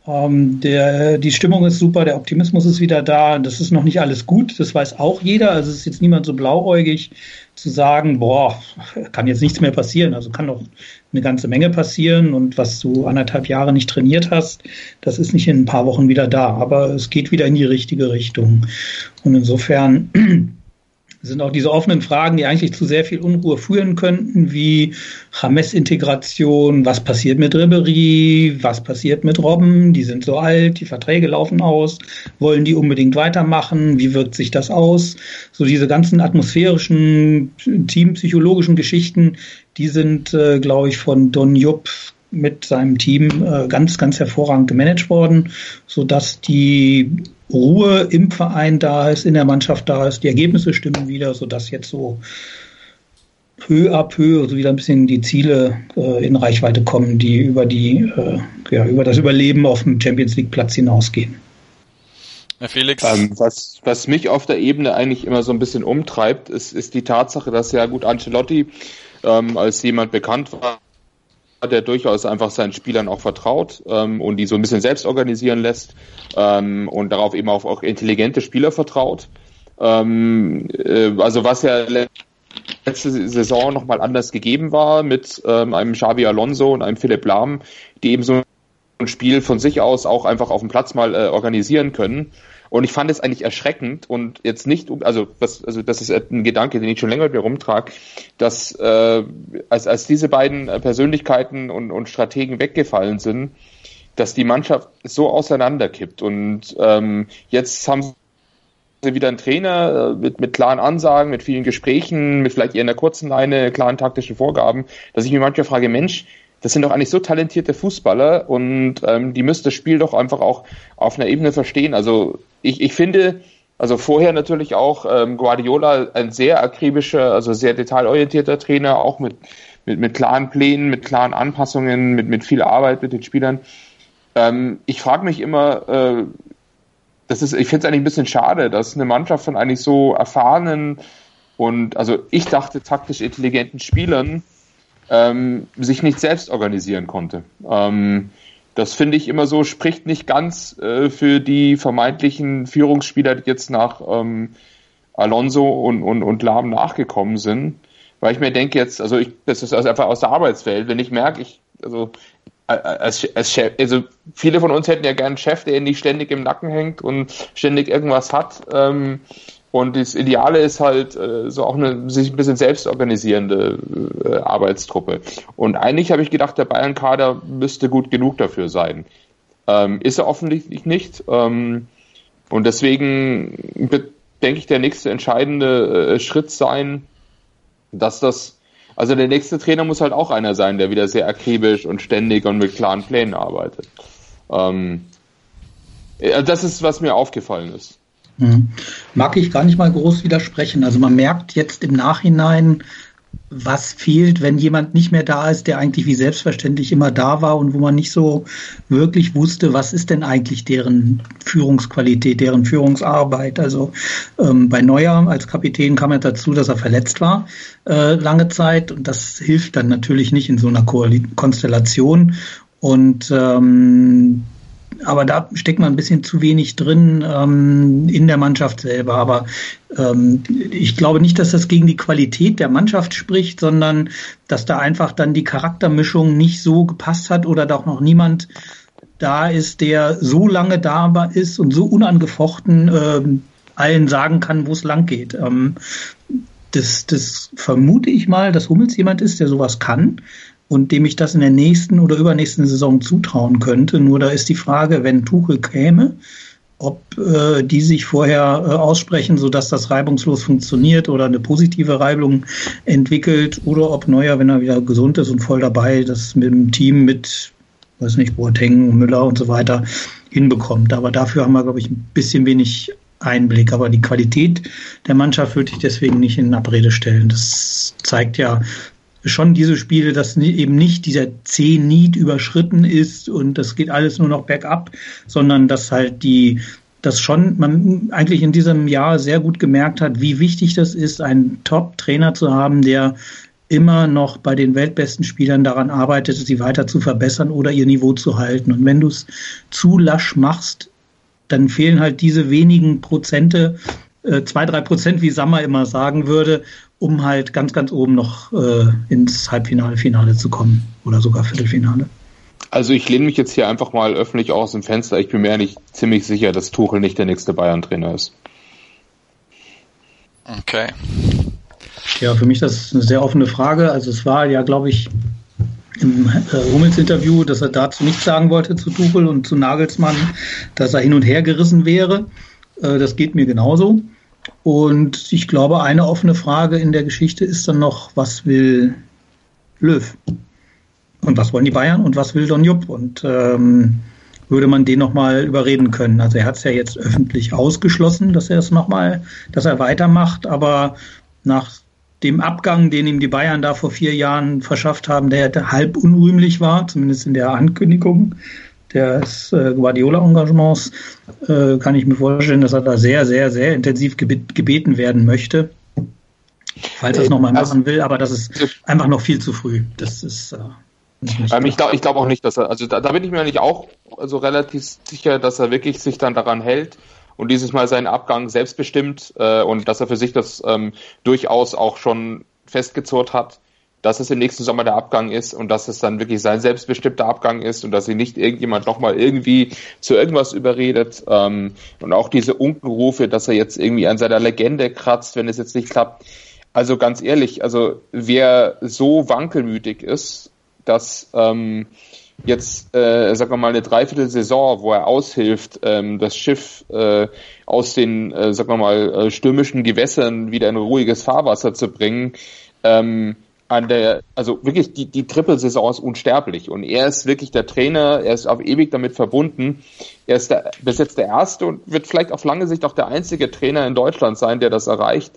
Ähm, der, die Stimmung ist super, der Optimismus ist wieder da. Das ist noch nicht alles gut, das weiß auch jeder. Also es ist jetzt niemand so blauäugig zu sagen, boah, kann jetzt nichts mehr passieren. Also kann doch eine ganze Menge passieren und was du anderthalb Jahre nicht trainiert hast, das ist nicht in ein paar Wochen wieder da. Aber es geht wieder in die richtige Richtung. Und insofern sind auch diese offenen Fragen, die eigentlich zu sehr viel Unruhe führen könnten, wie Hames-Integration, was passiert mit Ribery, was passiert mit Robben, die sind so alt, die Verträge laufen aus, wollen die unbedingt weitermachen, wie wirkt sich das aus? So diese ganzen atmosphärischen, teampsychologischen Geschichten, die sind, äh, glaube ich, von Don Jupp mit seinem Team äh, ganz, ganz hervorragend gemanagt worden, so dass die Ruhe im Verein da ist, in der Mannschaft da ist, die Ergebnisse stimmen wieder, sodass jetzt so peu à peu also wieder ein bisschen die Ziele äh, in Reichweite kommen, die über die äh, ja, über das Überleben auf dem Champions League Platz hinausgehen. Herr Felix. Ähm, was, was mich auf der Ebene eigentlich immer so ein bisschen umtreibt, ist, ist die Tatsache, dass ja gut Ancelotti ähm, als jemand bekannt war, der durchaus einfach seinen Spielern auch vertraut ähm, und die so ein bisschen selbst organisieren lässt ähm, und darauf eben auch, auch intelligente Spieler vertraut. Ähm, äh, also was ja letzte Saison nochmal anders gegeben war mit ähm, einem Xavi Alonso und einem Philipp Lahm, die eben so ein Spiel von sich aus auch einfach auf dem Platz mal äh, organisieren können. Und ich fand es eigentlich erschreckend und jetzt nicht, also, was, also das ist ein Gedanke, den ich schon länger mit mir rumtrage, dass äh, als, als diese beiden Persönlichkeiten und, und Strategen weggefallen sind, dass die Mannschaft so auseinanderkippt. Und ähm, jetzt haben sie wieder einen Trainer äh, mit, mit klaren Ansagen, mit vielen Gesprächen, mit vielleicht eher einer kurzen Leine, klaren taktischen Vorgaben, dass ich mir manchmal frage, Mensch, das sind doch eigentlich so talentierte Fußballer und ähm, die müssen das Spiel doch einfach auch auf einer Ebene verstehen. Also ich, ich finde, also vorher natürlich auch ähm, Guardiola ein sehr akribischer, also sehr detailorientierter Trainer, auch mit, mit, mit klaren Plänen, mit klaren Anpassungen, mit, mit viel Arbeit mit den Spielern. Ähm, ich frage mich immer, äh, das ist, ich finde es eigentlich ein bisschen schade, dass eine Mannschaft von eigentlich so erfahrenen und also ich dachte taktisch intelligenten Spielern ähm, sich nicht selbst organisieren konnte. Ähm, das finde ich immer so, spricht nicht ganz äh, für die vermeintlichen Führungsspieler, die jetzt nach ähm, Alonso und, und, und Lahm nachgekommen sind. Weil ich mir denke jetzt, also ich, das ist also einfach aus der Arbeitswelt, wenn ich merke, ich, also als, als Chef, also viele von uns hätten ja gern einen Chef, der nicht ständig im Nacken hängt und ständig irgendwas hat. Ähm, und das Ideale ist halt äh, so auch eine sich ein bisschen selbst organisierende äh, Arbeitstruppe. Und eigentlich habe ich gedacht, der Bayern-Kader müsste gut genug dafür sein. Ähm, ist er offensichtlich nicht. Ähm, und deswegen denke ich, der nächste entscheidende äh, Schritt sein, dass das also der nächste Trainer muss halt auch einer sein, der wieder sehr akribisch und ständig und mit klaren Plänen arbeitet. Ähm, das ist, was mir aufgefallen ist. Hm. Mag ich gar nicht mal groß widersprechen. Also man merkt jetzt im Nachhinein, was fehlt, wenn jemand nicht mehr da ist, der eigentlich wie selbstverständlich immer da war und wo man nicht so wirklich wusste, was ist denn eigentlich deren Führungsqualität, deren Führungsarbeit. Also ähm, bei Neuer als Kapitän kam er dazu, dass er verletzt war äh, lange Zeit und das hilft dann natürlich nicht in so einer Ko Konstellation. Und ähm, aber da steckt man ein bisschen zu wenig drin ähm, in der Mannschaft selber. Aber ähm, ich glaube nicht, dass das gegen die Qualität der Mannschaft spricht, sondern dass da einfach dann die Charaktermischung nicht so gepasst hat oder doch noch niemand da ist, der so lange da ist und so unangefochten ähm, allen sagen kann, wo es lang geht. Ähm, das, das vermute ich mal, dass Hummels jemand ist, der sowas kann und dem ich das in der nächsten oder übernächsten Saison zutrauen könnte. Nur da ist die Frage, wenn Tuchel käme, ob äh, die sich vorher äh, aussprechen, sodass das reibungslos funktioniert oder eine positive Reibung entwickelt oder ob Neuer, wenn er wieder gesund ist und voll dabei, das mit dem Team mit, weiß nicht, Boateng, Müller und so weiter hinbekommt. Aber dafür haben wir, glaube ich, ein bisschen wenig Einblick. Aber die Qualität der Mannschaft würde ich deswegen nicht in Abrede stellen. Das zeigt ja schon diese Spiele, dass eben nicht dieser C-Need überschritten ist und das geht alles nur noch bergab, sondern dass halt die, dass schon man eigentlich in diesem Jahr sehr gut gemerkt hat, wie wichtig das ist, einen Top-Trainer zu haben, der immer noch bei den weltbesten Spielern daran arbeitet, sie weiter zu verbessern oder ihr Niveau zu halten. Und wenn du es zu lasch machst, dann fehlen halt diese wenigen Prozente, äh, zwei, drei Prozent, wie Sammer immer sagen würde, um halt ganz, ganz oben noch äh, ins Halbfinale, Finale zu kommen oder sogar Viertelfinale. Also ich lehne mich jetzt hier einfach mal öffentlich aus dem Fenster. Ich bin mir eigentlich ziemlich sicher, dass Tuchel nicht der nächste Bayern-Trainer ist. Okay. Ja, für mich das ist eine sehr offene Frage. Also es war ja, glaube ich, im äh, Hummels-Interview, dass er dazu nichts sagen wollte zu Tuchel und zu Nagelsmann, dass er hin und her gerissen wäre. Äh, das geht mir genauso. Und ich glaube, eine offene Frage in der Geschichte ist dann noch, was will Löw? Und was wollen die Bayern und was will Don Jupp? Und ähm, würde man den nochmal überreden können? Also er hat es ja jetzt öffentlich ausgeschlossen, dass er es nochmal, dass er weitermacht, aber nach dem Abgang, den ihm die Bayern da vor vier Jahren verschafft haben, der halb unrühmlich war, zumindest in der Ankündigung, des äh, Guardiola-Engagements äh, kann ich mir vorstellen, dass er da sehr, sehr, sehr intensiv gebeten werden möchte, falls er es nochmal also, machen will, aber das ist einfach noch viel zu früh. Das ist. Äh, ähm, ich glaube ich glaub auch nicht, dass er, also da, da bin ich mir eigentlich auch also relativ sicher, dass er wirklich sich dann daran hält und dieses Mal seinen Abgang selbstbestimmt äh, und dass er für sich das ähm, durchaus auch schon festgezurrt hat. Dass es im nächsten Sommer der Abgang ist und dass es dann wirklich sein selbstbestimmter Abgang ist und dass sie nicht irgendjemand nochmal irgendwie zu irgendwas überredet. Ähm, und auch diese Unkenrufe, dass er jetzt irgendwie an seiner Legende kratzt, wenn es jetzt nicht klappt. Also ganz ehrlich, also wer so wankelmütig ist, dass ähm, jetzt, äh, sagen wir mal, eine Dreiviertelsaison, wo er aushilft, ähm, das Schiff äh, aus den, äh, sagen wir mal, äh, stürmischen Gewässern wieder in ruhiges Fahrwasser zu bringen, ähm, an der, also wirklich die, die Trippelsaison ist unsterblich und er ist wirklich der Trainer, er ist auf ewig damit verbunden. Er ist der, bis jetzt der erste und wird vielleicht auf lange Sicht auch der einzige Trainer in Deutschland sein, der das erreicht.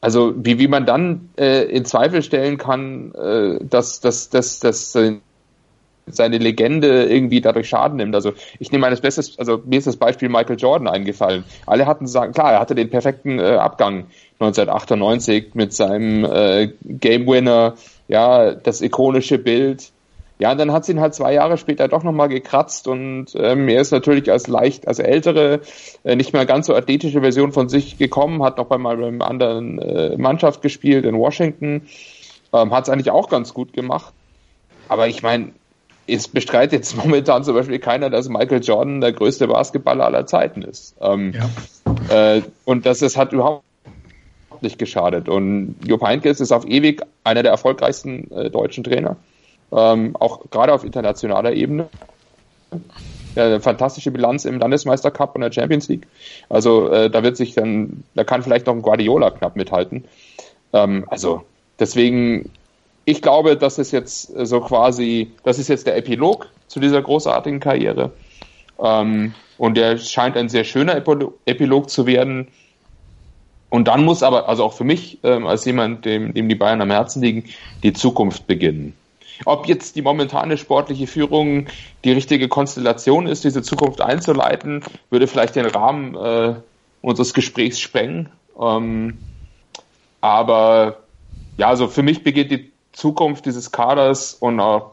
Also wie, wie man dann äh, in Zweifel stellen kann, äh, dass, dass, dass, dass äh, seine Legende irgendwie dadurch Schaden nimmt. Also ich nehme eines Bestes, also mir ist das Beispiel Michael Jordan eingefallen. Alle hatten sagen, klar, er hatte den perfekten äh, Abgang 1998 mit seinem äh, Game Winner, ja, das ikonische Bild. Ja, und dann hat sie ihn halt zwei Jahre später doch nochmal gekratzt und ähm, er ist natürlich als leicht, als ältere, äh, nicht mehr ganz so athletische Version von sich gekommen, hat noch einmal bei einer anderen äh, Mannschaft gespielt in Washington, ähm, hat es eigentlich auch ganz gut gemacht. Aber ich meine, es bestreitet jetzt momentan zum Beispiel keiner, dass Michael Jordan der größte Basketballer aller Zeiten ist. Ähm, ja. äh, und das, das hat überhaupt nicht geschadet. Und Jupp Heynckes ist auf ewig einer der erfolgreichsten äh, deutschen Trainer. Ähm, auch gerade auf internationaler Ebene. Ja, eine fantastische Bilanz im Landesmeistercup und der Champions League. Also äh, da wird sich dann, da kann vielleicht noch ein Guardiola knapp mithalten. Ähm, also deswegen ich glaube, das ist jetzt äh, so quasi, das ist jetzt der Epilog zu dieser großartigen Karriere. Ähm, und der scheint ein sehr schöner Epilog zu werden. Und dann muss aber, also auch für mich, ähm, als jemand, dem, dem die Bayern am Herzen liegen, die Zukunft beginnen. Ob jetzt die momentane sportliche Führung die richtige Konstellation ist, diese Zukunft einzuleiten, würde vielleicht den Rahmen äh, unseres Gesprächs sprengen. Ähm, aber ja, also für mich beginnt die Zukunft dieses Kaders und auch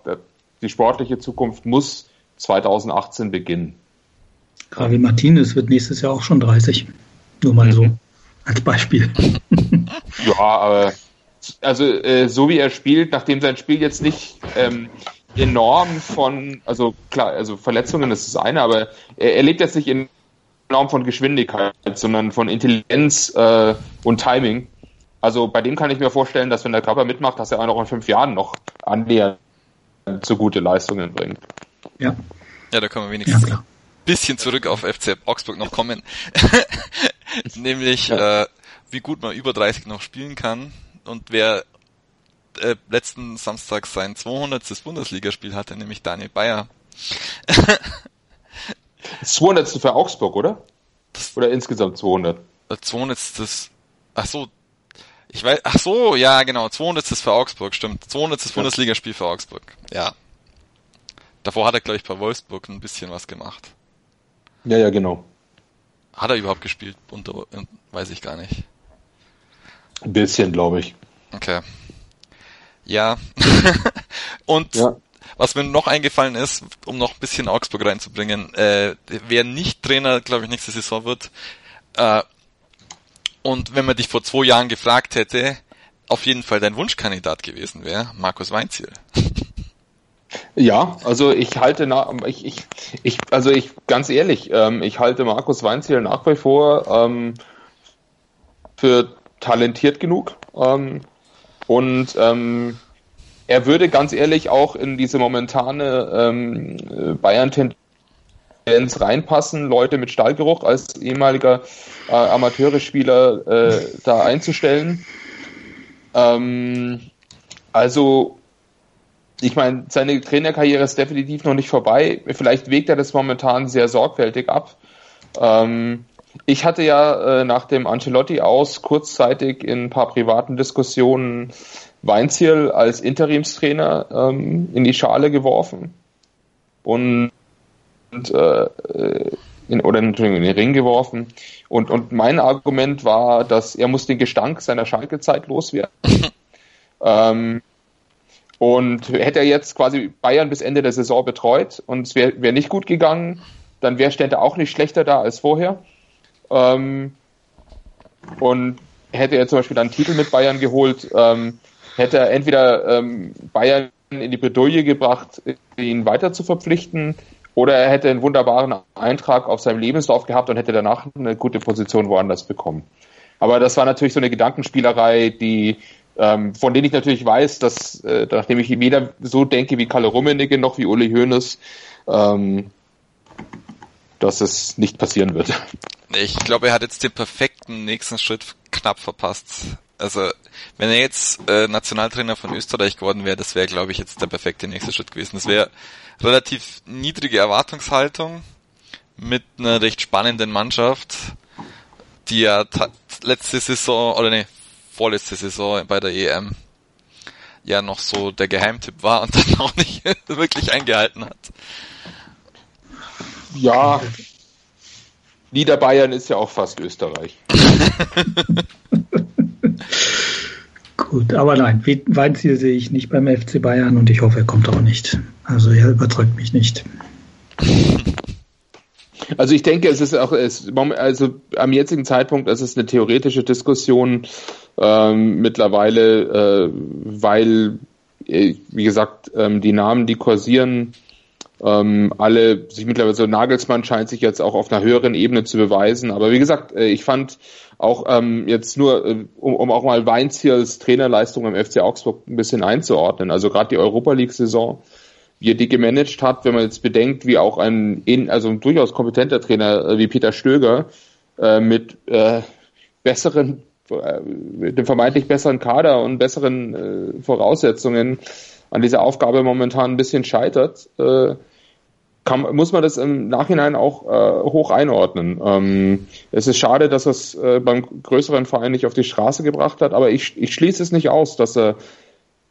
die sportliche Zukunft muss 2018 beginnen. Javi Martinez wird nächstes Jahr auch schon 30. Nur mal so als Beispiel. ja, aber also äh, so wie er spielt, nachdem sein Spiel jetzt nicht ähm, enorm von, also klar, also Verletzungen ist das eine, aber er, er lebt jetzt nicht enorm von Geschwindigkeit, sondern von Intelligenz äh, und Timing. Also bei dem kann ich mir vorstellen, dass wenn der Körper mitmacht, dass er auch noch in fünf Jahren noch annähernd zu gute Leistungen bringt. Ja. Ja, da können wir wenigstens ja, ein bisschen zurück auf FC Augsburg noch kommen. Nämlich, ja. äh, wie gut man über 30 noch spielen kann und wer äh, letzten Samstag sein 200. Bundesligaspiel hatte, nämlich Daniel Bayer. 200. für Augsburg, oder? Oder insgesamt 200? 200. Ach so, ich weiß, ach so, ja, genau, 200. für Augsburg, stimmt. 200. Ja. Bundesligaspiel für Augsburg, ja. Davor hat er, glaube ich, bei Wolfsburg ein bisschen was gemacht. Ja, ja, genau. Hat er überhaupt gespielt? Unter, weiß ich gar nicht. Ein bisschen, glaube ich. Okay. Ja. Und ja. was mir noch eingefallen ist, um noch ein bisschen Augsburg reinzubringen, äh, wer nicht Trainer, glaube ich, nächste Saison wird, äh, und wenn man dich vor zwei Jahren gefragt hätte, auf jeden Fall dein Wunschkandidat gewesen wäre, Markus Weinziel. Ja, also ich halte nach, ich, ich, ich, also ich, ganz ehrlich, ähm, ich halte Markus Weinziel nach wie vor ähm, für talentiert genug ähm, und ähm, er würde ganz ehrlich auch in diese momentane ähm, Bayern-Tendenz reinpassen, Leute mit Stallgeruch als ehemaliger äh, Amateurspieler äh, da einzustellen. Ähm, also, ich meine, seine Trainerkarriere ist definitiv noch nicht vorbei. Vielleicht wägt er das momentan sehr sorgfältig ab. Ähm, ich hatte ja äh, nach dem Ancelotti aus kurzzeitig in ein paar privaten Diskussionen Weinziel als Interimstrainer ähm, in die Schale geworfen. Und und, äh, in, oder in den Ring geworfen. Und, und mein Argument war, dass er muss den Gestank seiner Schalke-Zeit loswerden. ähm, und hätte er jetzt quasi Bayern bis Ende der Saison betreut und es wäre wär nicht gut gegangen, dann wäre Stände auch nicht schlechter da als vorher. Ähm, und hätte er zum Beispiel einen Titel mit Bayern geholt, ähm, hätte er entweder ähm, Bayern in die Bredouille gebracht, ihn weiter zu verpflichten, oder er hätte einen wunderbaren Eintrag auf seinem Lebenslauf gehabt und hätte danach eine gute Position woanders bekommen. Aber das war natürlich so eine Gedankenspielerei, die ähm, von denen ich natürlich weiß, dass äh, nachdem ich weder so denke wie Kalle Rummenigge noch wie Uli Hoeneß, ähm, dass es nicht passieren wird. Ich glaube, er hat jetzt den perfekten nächsten Schritt knapp verpasst. Also, wenn er jetzt äh, Nationaltrainer von Österreich geworden wäre, das wäre, glaube ich, jetzt der perfekte nächste Schritt gewesen. Das wäre relativ niedrige Erwartungshaltung mit einer recht spannenden Mannschaft, die ja letzte Saison, oder ne, vorletzte Saison bei der EM ja noch so der Geheimtipp war und dann auch nicht wirklich eingehalten hat. Ja, Niederbayern ist ja auch fast Österreich. Gut, aber nein, Weinziel sehe ich nicht beim FC Bayern und ich hoffe, er kommt auch nicht. Also er überzeugt mich nicht. Also ich denke, es ist auch, es, also am jetzigen Zeitpunkt, es ist eine theoretische Diskussion ähm, mittlerweile, äh, weil, äh, wie gesagt, ähm, die Namen, die kursieren, ähm, alle sich mittlerweile so Nagelsmann scheint sich jetzt auch auf einer höheren Ebene zu beweisen. Aber wie gesagt, äh, ich fand auch ähm, jetzt nur, äh, um, um auch mal Weinziels Trainerleistung im FC Augsburg ein bisschen einzuordnen. Also gerade die Europa League-Saison, wie er die gemanagt hat, wenn man jetzt bedenkt, wie auch ein, also ein durchaus kompetenter Trainer äh, wie Peter Stöger äh, mit äh, besseren, äh, mit dem vermeintlich besseren Kader und besseren äh, Voraussetzungen an dieser Aufgabe momentan ein bisschen scheitert. Äh, kann, muss man das im Nachhinein auch äh, hoch einordnen. Ähm, es ist schade, dass er es äh, beim größeren Verein nicht auf die Straße gebracht hat, aber ich, ich schließe es nicht aus, dass er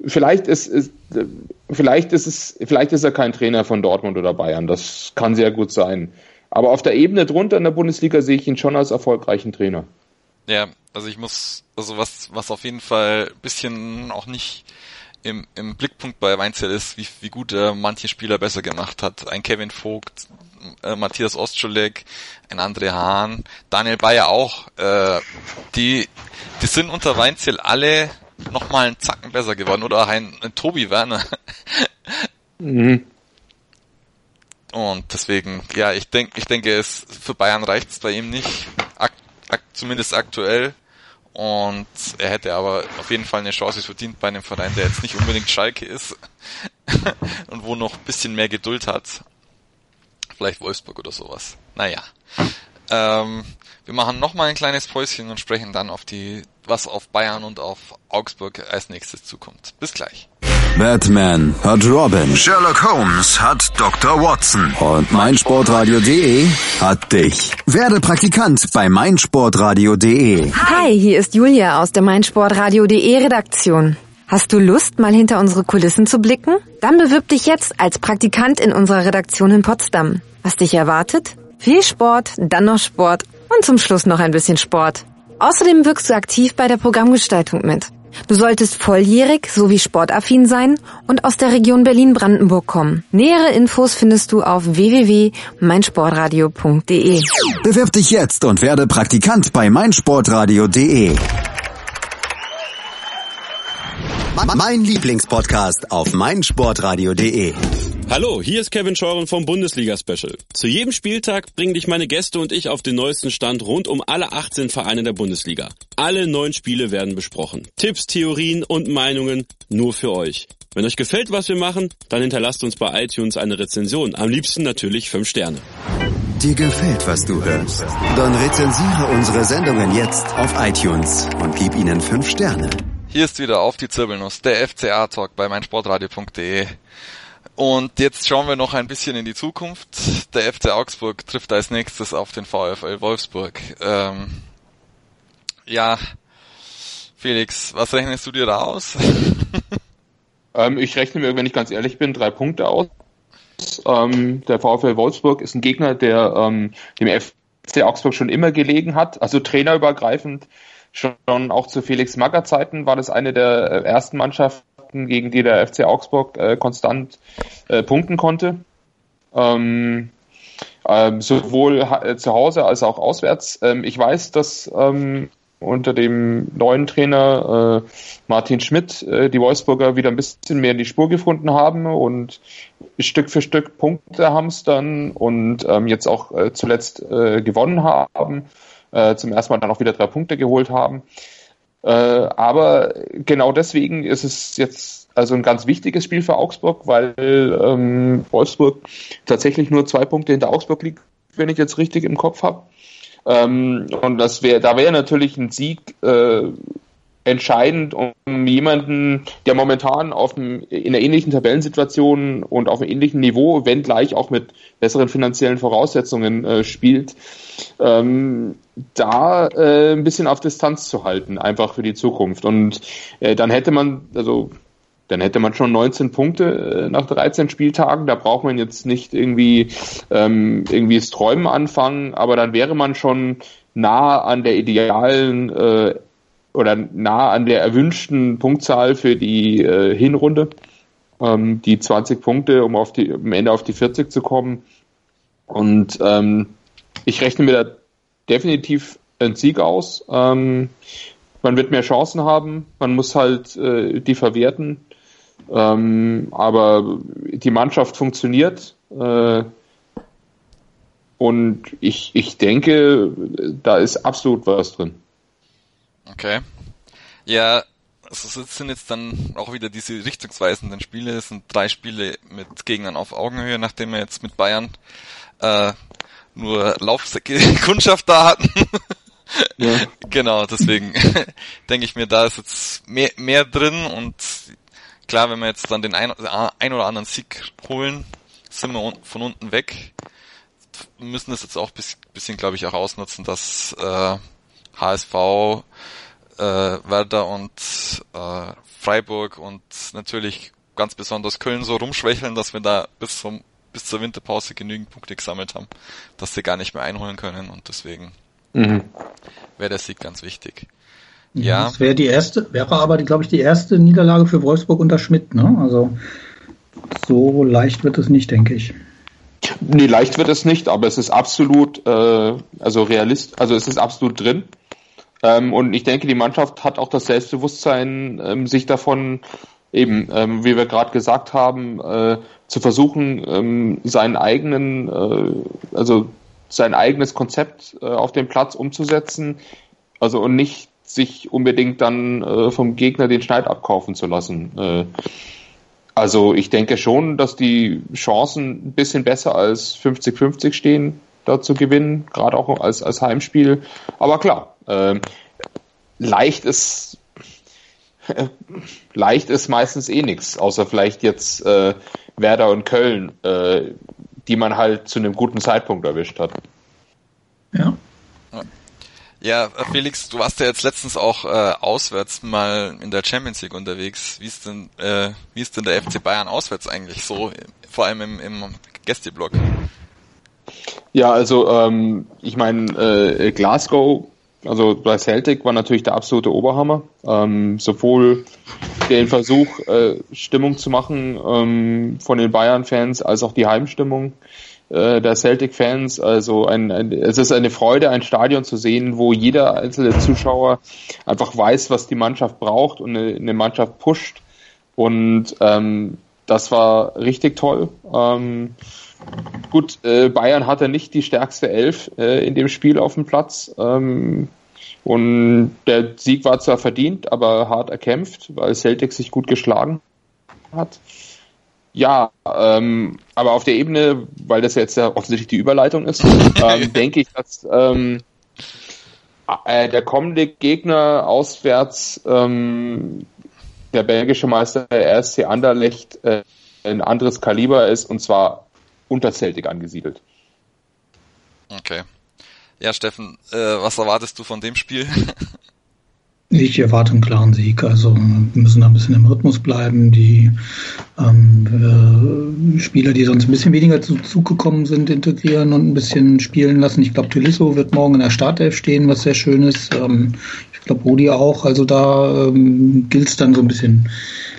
vielleicht ist, ist vielleicht ist es vielleicht ist er kein Trainer von Dortmund oder Bayern. Das kann sehr gut sein. Aber auf der Ebene drunter in der Bundesliga sehe ich ihn schon als erfolgreichen Trainer. Ja, also ich muss, also was, was auf jeden Fall bisschen auch nicht im, im Blickpunkt bei Weinzel ist, wie, wie gut er manche Spieler besser gemacht hat. Ein Kevin Vogt, äh, Matthias Ostschulek, ein André Hahn, Daniel Bayer auch. Äh, die, die sind unter Weinzel alle nochmal einen Zacken besser geworden. Oder auch ein, ein Tobi Werner. mhm. Und deswegen, ja, ich denke, ich denke, es für Bayern reicht es bei ihm nicht, ak, ak, zumindest aktuell. Und er hätte aber auf jeden Fall eine Chance verdient bei einem Verein, der jetzt nicht unbedingt Schalke ist und wo noch ein bisschen mehr Geduld hat. Vielleicht Wolfsburg oder sowas. Naja. Ähm, wir machen nochmal ein kleines Päuschen und sprechen dann auf die, was auf Bayern und auf Augsburg als nächstes zukommt. Bis gleich. Batman hat Robin. Sherlock Holmes hat Dr. Watson. Und meinsportradio.de hat dich. Werde Praktikant bei meinsportradio.de. Hi, hier ist Julia aus der meinsportradio.de Redaktion. Hast du Lust, mal hinter unsere Kulissen zu blicken? Dann bewirb dich jetzt als Praktikant in unserer Redaktion in Potsdam. Was dich erwartet? Viel Sport, dann noch Sport und zum Schluss noch ein bisschen Sport. Außerdem wirkst du aktiv bei der Programmgestaltung mit. Du solltest volljährig sowie sportaffin sein und aus der Region Berlin-Brandenburg kommen. Nähere Infos findest du auf www.meinsportradio.de. Bewirb dich jetzt und werde Praktikant bei meinsportradio.de. Mein Lieblingspodcast auf meinsportradio.de. Hallo, hier ist Kevin Scheuren vom Bundesliga Special. Zu jedem Spieltag bringen dich meine Gäste und ich auf den neuesten Stand rund um alle 18 Vereine der Bundesliga. Alle neun Spiele werden besprochen. Tipps, Theorien und Meinungen nur für euch. Wenn euch gefällt, was wir machen, dann hinterlasst uns bei iTunes eine Rezension. Am liebsten natürlich 5 Sterne. Dir gefällt, was du hörst? Dann rezensiere unsere Sendungen jetzt auf iTunes und gib ihnen 5 Sterne. Hier ist wieder auf die Zirbelnuss, der FCA-Talk bei meinsportradio.de. Und jetzt schauen wir noch ein bisschen in die Zukunft. Der FC Augsburg trifft als nächstes auf den VfL Wolfsburg. Ähm, ja, Felix, was rechnest du dir da aus? ähm, ich rechne mir, wenn ich ganz ehrlich bin, drei Punkte aus. Ähm, der VfL Wolfsburg ist ein Gegner, der ähm, dem FC Augsburg schon immer gelegen hat, also trainerübergreifend. Schon auch zu Felix Magger Zeiten war das eine der äh, ersten Mannschaften, gegen die der FC Augsburg äh, konstant äh, punkten konnte. Ähm, ähm, sowohl äh, zu Hause als auch auswärts. Ähm, ich weiß, dass ähm, unter dem neuen Trainer äh, Martin Schmidt äh, die Wolfsburger wieder ein bisschen mehr in die Spur gefunden haben und Stück für Stück Punkte hamstern und ähm, jetzt auch äh, zuletzt äh, gewonnen haben, äh, zum ersten Mal dann auch wieder drei Punkte geholt haben. Äh, aber genau deswegen ist es jetzt also ein ganz wichtiges Spiel für Augsburg, weil ähm, Wolfsburg tatsächlich nur zwei Punkte hinter Augsburg liegt, wenn ich jetzt richtig im Kopf habe. Ähm, und das wäre, da wäre natürlich ein Sieg äh, entscheidend, um jemanden, der momentan auf dem, in einer ähnlichen Tabellensituation und auf einem ähnlichen Niveau, wenn gleich auch mit besseren finanziellen Voraussetzungen äh, spielt, ähm, da äh, ein bisschen auf Distanz zu halten, einfach für die Zukunft. Und äh, dann hätte man, also dann hätte man schon 19 Punkte äh, nach 13 Spieltagen. Da braucht man jetzt nicht irgendwie ähm, irgendwie das Träumen anfangen, aber dann wäre man schon nah an der idealen äh, oder nah an der erwünschten Punktzahl für die äh, Hinrunde. Ähm, die 20 Punkte, um auf die, am Ende auf die 40 zu kommen. Und ähm, ich rechne mir da definitiv einen Sieg aus. Ähm, man wird mehr Chancen haben, man muss halt äh, die verwerten. Ähm, aber die Mannschaft funktioniert. Äh, und ich, ich denke, da ist absolut was drin. Okay. Ja, es sind jetzt dann auch wieder diese richtungsweisenden Spiele. Es sind drei Spiele mit Gegnern auf Augenhöhe, nachdem wir jetzt mit Bayern äh, nur Laufsäcke Kundschaft da hatten. ja. Genau, deswegen denke ich mir, da ist jetzt mehr, mehr drin und klar, wenn wir jetzt dann den ein, ein oder anderen Sieg holen, sind wir von unten weg. Wir müssen das jetzt auch ein bisschen, glaube ich, auch ausnutzen, dass äh, HSV, äh, Werder und äh, Freiburg und natürlich ganz besonders Köln so rumschwächeln, dass wir da bis zum bis zur Winterpause genügend Punkte gesammelt haben, dass sie gar nicht mehr einholen können und deswegen mhm. wäre der Sieg ganz wichtig. Ja. Das wäre die erste, wäre aber, glaube ich, die erste Niederlage für Wolfsburg unter Schmidt, ne? Also so leicht wird es nicht, denke ich. Nee, leicht wird es nicht, aber es ist absolut, äh, also realist, also es ist absolut drin. Ähm, und ich denke, die Mannschaft hat auch das Selbstbewusstsein, ähm, sich davon eben, ähm, wie wir gerade gesagt haben, äh, zu versuchen, ähm, seinen eigenen, äh, also sein eigenes Konzept äh, auf dem Platz umzusetzen. Also und nicht sich unbedingt dann äh, vom Gegner den Schneid abkaufen zu lassen. Äh, also ich denke schon, dass die Chancen ein bisschen besser als 50-50 stehen, da zu gewinnen, gerade auch als, als Heimspiel. Aber klar, äh, leicht ist leicht ist meistens eh nichts, außer vielleicht jetzt äh, Werder und Köln, äh, die man halt zu einem guten Zeitpunkt erwischt hat. Ja. Ja, Felix, du warst ja jetzt letztens auch äh, auswärts mal in der Champions League unterwegs. Wie ist denn, äh, wie ist denn der FC Bayern auswärts eigentlich so, vor allem im, im Gästeblock? Ja, also ähm, ich meine, äh, Glasgow, also bei Celtic war natürlich der absolute Oberhammer. Ähm, sowohl den Versuch, äh, Stimmung zu machen ähm, von den Bayern-Fans, als auch die Heimstimmung äh, der Celtic-Fans. Also ein, ein, es ist eine Freude, ein Stadion zu sehen, wo jeder einzelne Zuschauer einfach weiß, was die Mannschaft braucht und eine, eine Mannschaft pusht. Und ähm, das war richtig toll. Ähm, gut, äh, Bayern hatte nicht die stärkste Elf äh, in dem Spiel auf dem Platz. Ähm, und der Sieg war zwar verdient, aber hart erkämpft, weil Celtic sich gut geschlagen hat. Ja, ähm, aber auf der Ebene, weil das jetzt ja offensichtlich die Überleitung ist, ähm, denke ich, dass ähm, äh, der kommende Gegner auswärts ähm, der belgische Meister RSC Anderlecht äh, ein anderes Kaliber ist und zwar unterzeltig angesiedelt. Okay. Ja, Steffen, äh, was erwartest du von dem Spiel? Ich erwarte einen klaren Sieg. Also wir müssen da ein bisschen im Rhythmus bleiben. Die ähm, äh, Spieler, die sonst ein bisschen weniger zu Zug gekommen sind, integrieren und ein bisschen spielen lassen. Ich glaube, Tulisso wird morgen in der Startelf stehen, was sehr schön ist. Ähm, ich glaube, Rudi auch. Also da ähm, gilt es dann so ein bisschen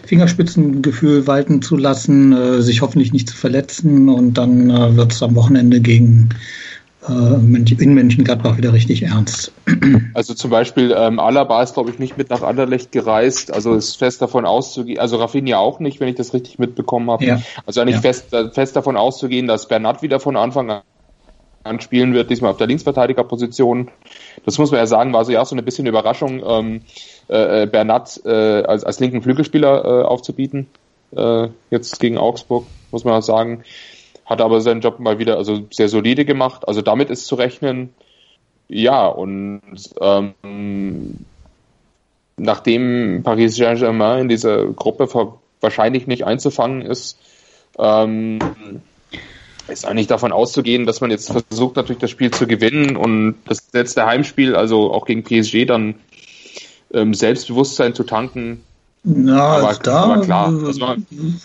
Fingerspitzengefühl walten zu lassen, äh, sich hoffentlich nicht zu verletzen und dann äh, wird es am Wochenende gegen in Mönchengladbach wieder richtig ernst. Also zum Beispiel ähm, Alaba ist, glaube ich, nicht mit nach Anderlecht gereist, also ist fest davon auszugehen, also Rafinha auch nicht, wenn ich das richtig mitbekommen habe. Ja. Also eigentlich ja. fest, äh, fest davon auszugehen, dass Bernat wieder von Anfang an spielen wird, diesmal auf der Linksverteidigerposition. Das muss man ja sagen, war so ja so eine bisschen Überraschung, ähm, äh, äh Bernat äh, als, als linken Flügelspieler äh, aufzubieten, äh, jetzt gegen Augsburg, muss man auch sagen hat aber seinen Job mal wieder also sehr solide gemacht. Also damit ist zu rechnen. Ja, und ähm, nachdem Paris Saint-Germain in dieser Gruppe wahrscheinlich nicht einzufangen ist, ähm, ist eigentlich davon auszugehen, dass man jetzt versucht, natürlich das Spiel zu gewinnen und das letzte Heimspiel, also auch gegen PSG, dann ähm, Selbstbewusstsein zu tanken, ja, aber, also da aber klar, das war,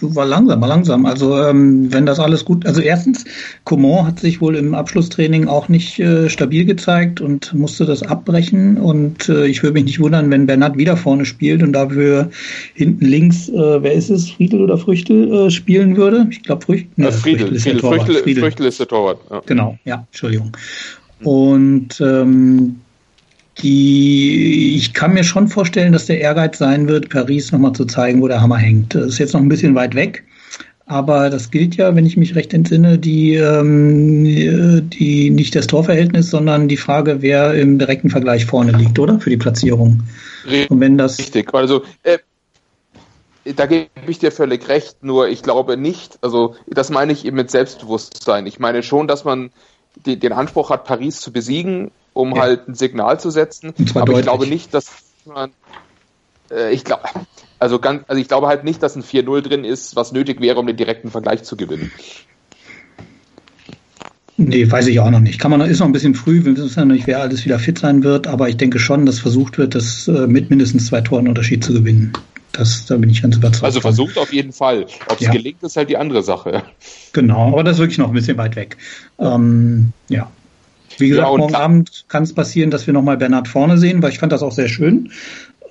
war langsam, war langsam. Also ähm, wenn das alles gut, also erstens, Coman hat sich wohl im Abschlusstraining auch nicht äh, stabil gezeigt und musste das abbrechen. Und äh, ich würde mich nicht wundern, wenn Bernat wieder vorne spielt und dafür hinten links, äh, wer ist es, Friedel oder Früchtel äh, spielen würde? Ich glaube Früchtel. Ne, Friedel, Friedel, ist Friedel, Früchtel, Friedel. Früchtel ist der Torwart. Ja. Genau, ja, Entschuldigung. Und ähm, die, ich kann mir schon vorstellen, dass der Ehrgeiz sein wird, Paris nochmal zu zeigen, wo der Hammer hängt. Das ist jetzt noch ein bisschen weit weg. Aber das gilt ja, wenn ich mich recht entsinne, die, ähm, die nicht das Torverhältnis, sondern die Frage, wer im direkten Vergleich vorne liegt, oder? Für die Platzierung. Richtig, Und wenn das richtig. Also äh, da gebe ich dir völlig recht, nur ich glaube nicht, also das meine ich eben mit Selbstbewusstsein. Ich meine schon, dass man den Anspruch hat, Paris zu besiegen, um ja. halt ein Signal zu setzen. Aber deutlich. ich glaube nicht, dass man, äh, ich glaube, also ganz, also ich glaube halt nicht, dass ein 4-0 drin ist, was nötig wäre, um den direkten Vergleich zu gewinnen. Nee, weiß ich auch noch nicht. Kann man, ist noch ein bisschen früh, wir wissen ja noch nicht, wer alles wieder fit sein wird, aber ich denke schon, dass versucht wird, das äh, mit mindestens zwei Toren Unterschied zu gewinnen. Das, da bin ich ganz überzeugt. Also versucht auf jeden Fall. Ob es ja. gelingt, ist halt die andere Sache. Genau, aber das ist wirklich noch ein bisschen weit weg. Ähm, ja. Wie gesagt, ja, morgen Abend kann es passieren, dass wir nochmal Bernhard vorne sehen, weil ich fand das auch sehr schön.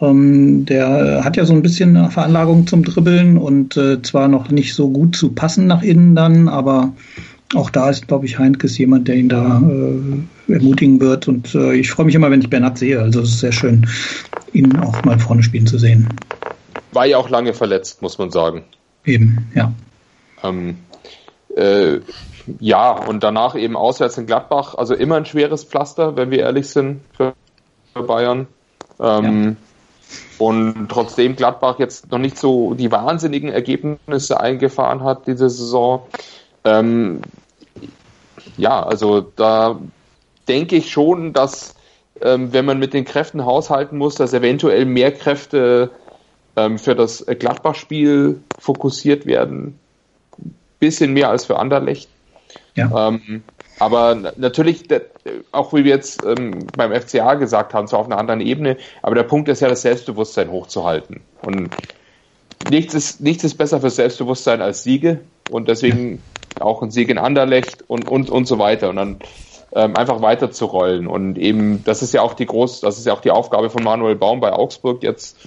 Ähm, der hat ja so ein bisschen eine Veranlagung zum Dribbeln und äh, zwar noch nicht so gut zu passen nach innen dann, aber auch da ist, glaube ich, Heinkes jemand, der ihn da äh, ermutigen wird. Und äh, ich freue mich immer, wenn ich Bernhard sehe. Also es ist sehr schön, ihn auch mal vorne spielen zu sehen. War ja auch lange verletzt, muss man sagen. Eben, ja. Ähm, äh, ja, und danach eben auswärts in Gladbach, also immer ein schweres Pflaster, wenn wir ehrlich sind, für Bayern. Ähm, ja. Und trotzdem Gladbach jetzt noch nicht so die wahnsinnigen Ergebnisse eingefahren hat diese Saison. Ähm, ja, also da denke ich schon, dass ähm, wenn man mit den Kräften haushalten muss, dass eventuell mehr Kräfte ähm, für das Gladbach-Spiel fokussiert werden. Bisschen mehr als für Anderlecht. Ja. Ähm, aber natürlich, auch wie wir jetzt ähm, beim FCA gesagt haben, so auf einer anderen Ebene, aber der Punkt ist ja, das Selbstbewusstsein hochzuhalten. Und nichts ist, nichts ist besser für Selbstbewusstsein als Siege und deswegen auch ein Sieg in Anderlecht und, und, und so weiter. Und dann ähm, einfach weiter zu rollen. Und eben, das ist ja auch die groß, das ist ja auch die Aufgabe von Manuel Baum bei Augsburg jetzt,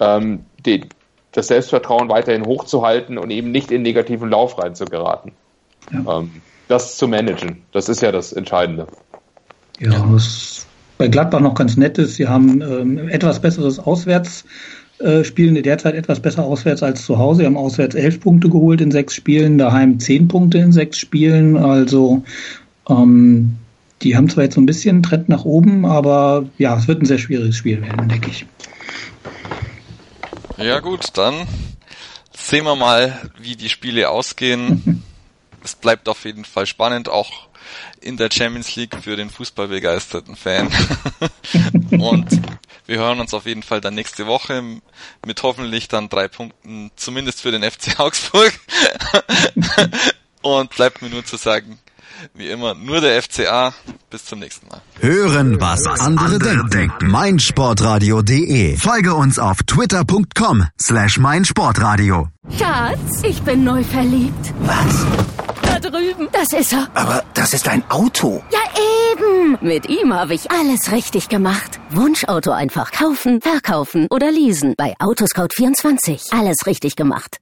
ähm, die, das Selbstvertrauen weiterhin hochzuhalten und eben nicht in negativen Lauf reinzugeraten. Ja. Ähm, das zu managen. Das ist ja das Entscheidende. Ja, was bei Gladbach noch ganz nett ist, sie haben ähm, etwas besseres Auswärts. Äh, spielen derzeit etwas besser auswärts als zu Hause. Sie haben auswärts elf Punkte geholt in sechs Spielen, daheim zehn Punkte in sechs Spielen. Also ähm, die haben zwar jetzt so ein bisschen einen Trend nach oben, aber ja, es wird ein sehr schwieriges Spiel werden, denke ich. Ja gut, dann sehen wir mal, wie die Spiele ausgehen. es bleibt auf jeden Fall spannend, auch in der Champions League für den fußballbegeisterten Fan. und wir hören uns auf jeden Fall dann nächste Woche mit hoffentlich dann drei Punkten, zumindest für den FC Augsburg. und bleibt mir nur zu sagen, wie immer, nur der FCA. Bis zum nächsten Mal. Hören, was andere denken. meinsportradio.de. Folge uns auf twitter.com slash meinsportradio. Schatz, ich bin neu verliebt. Was? Da drüben. Das ist er. Aber das ist ein Auto. Ja, eben. Mit ihm habe ich alles richtig gemacht. Wunschauto einfach kaufen, verkaufen oder leasen. Bei Autoscout24. Alles richtig gemacht.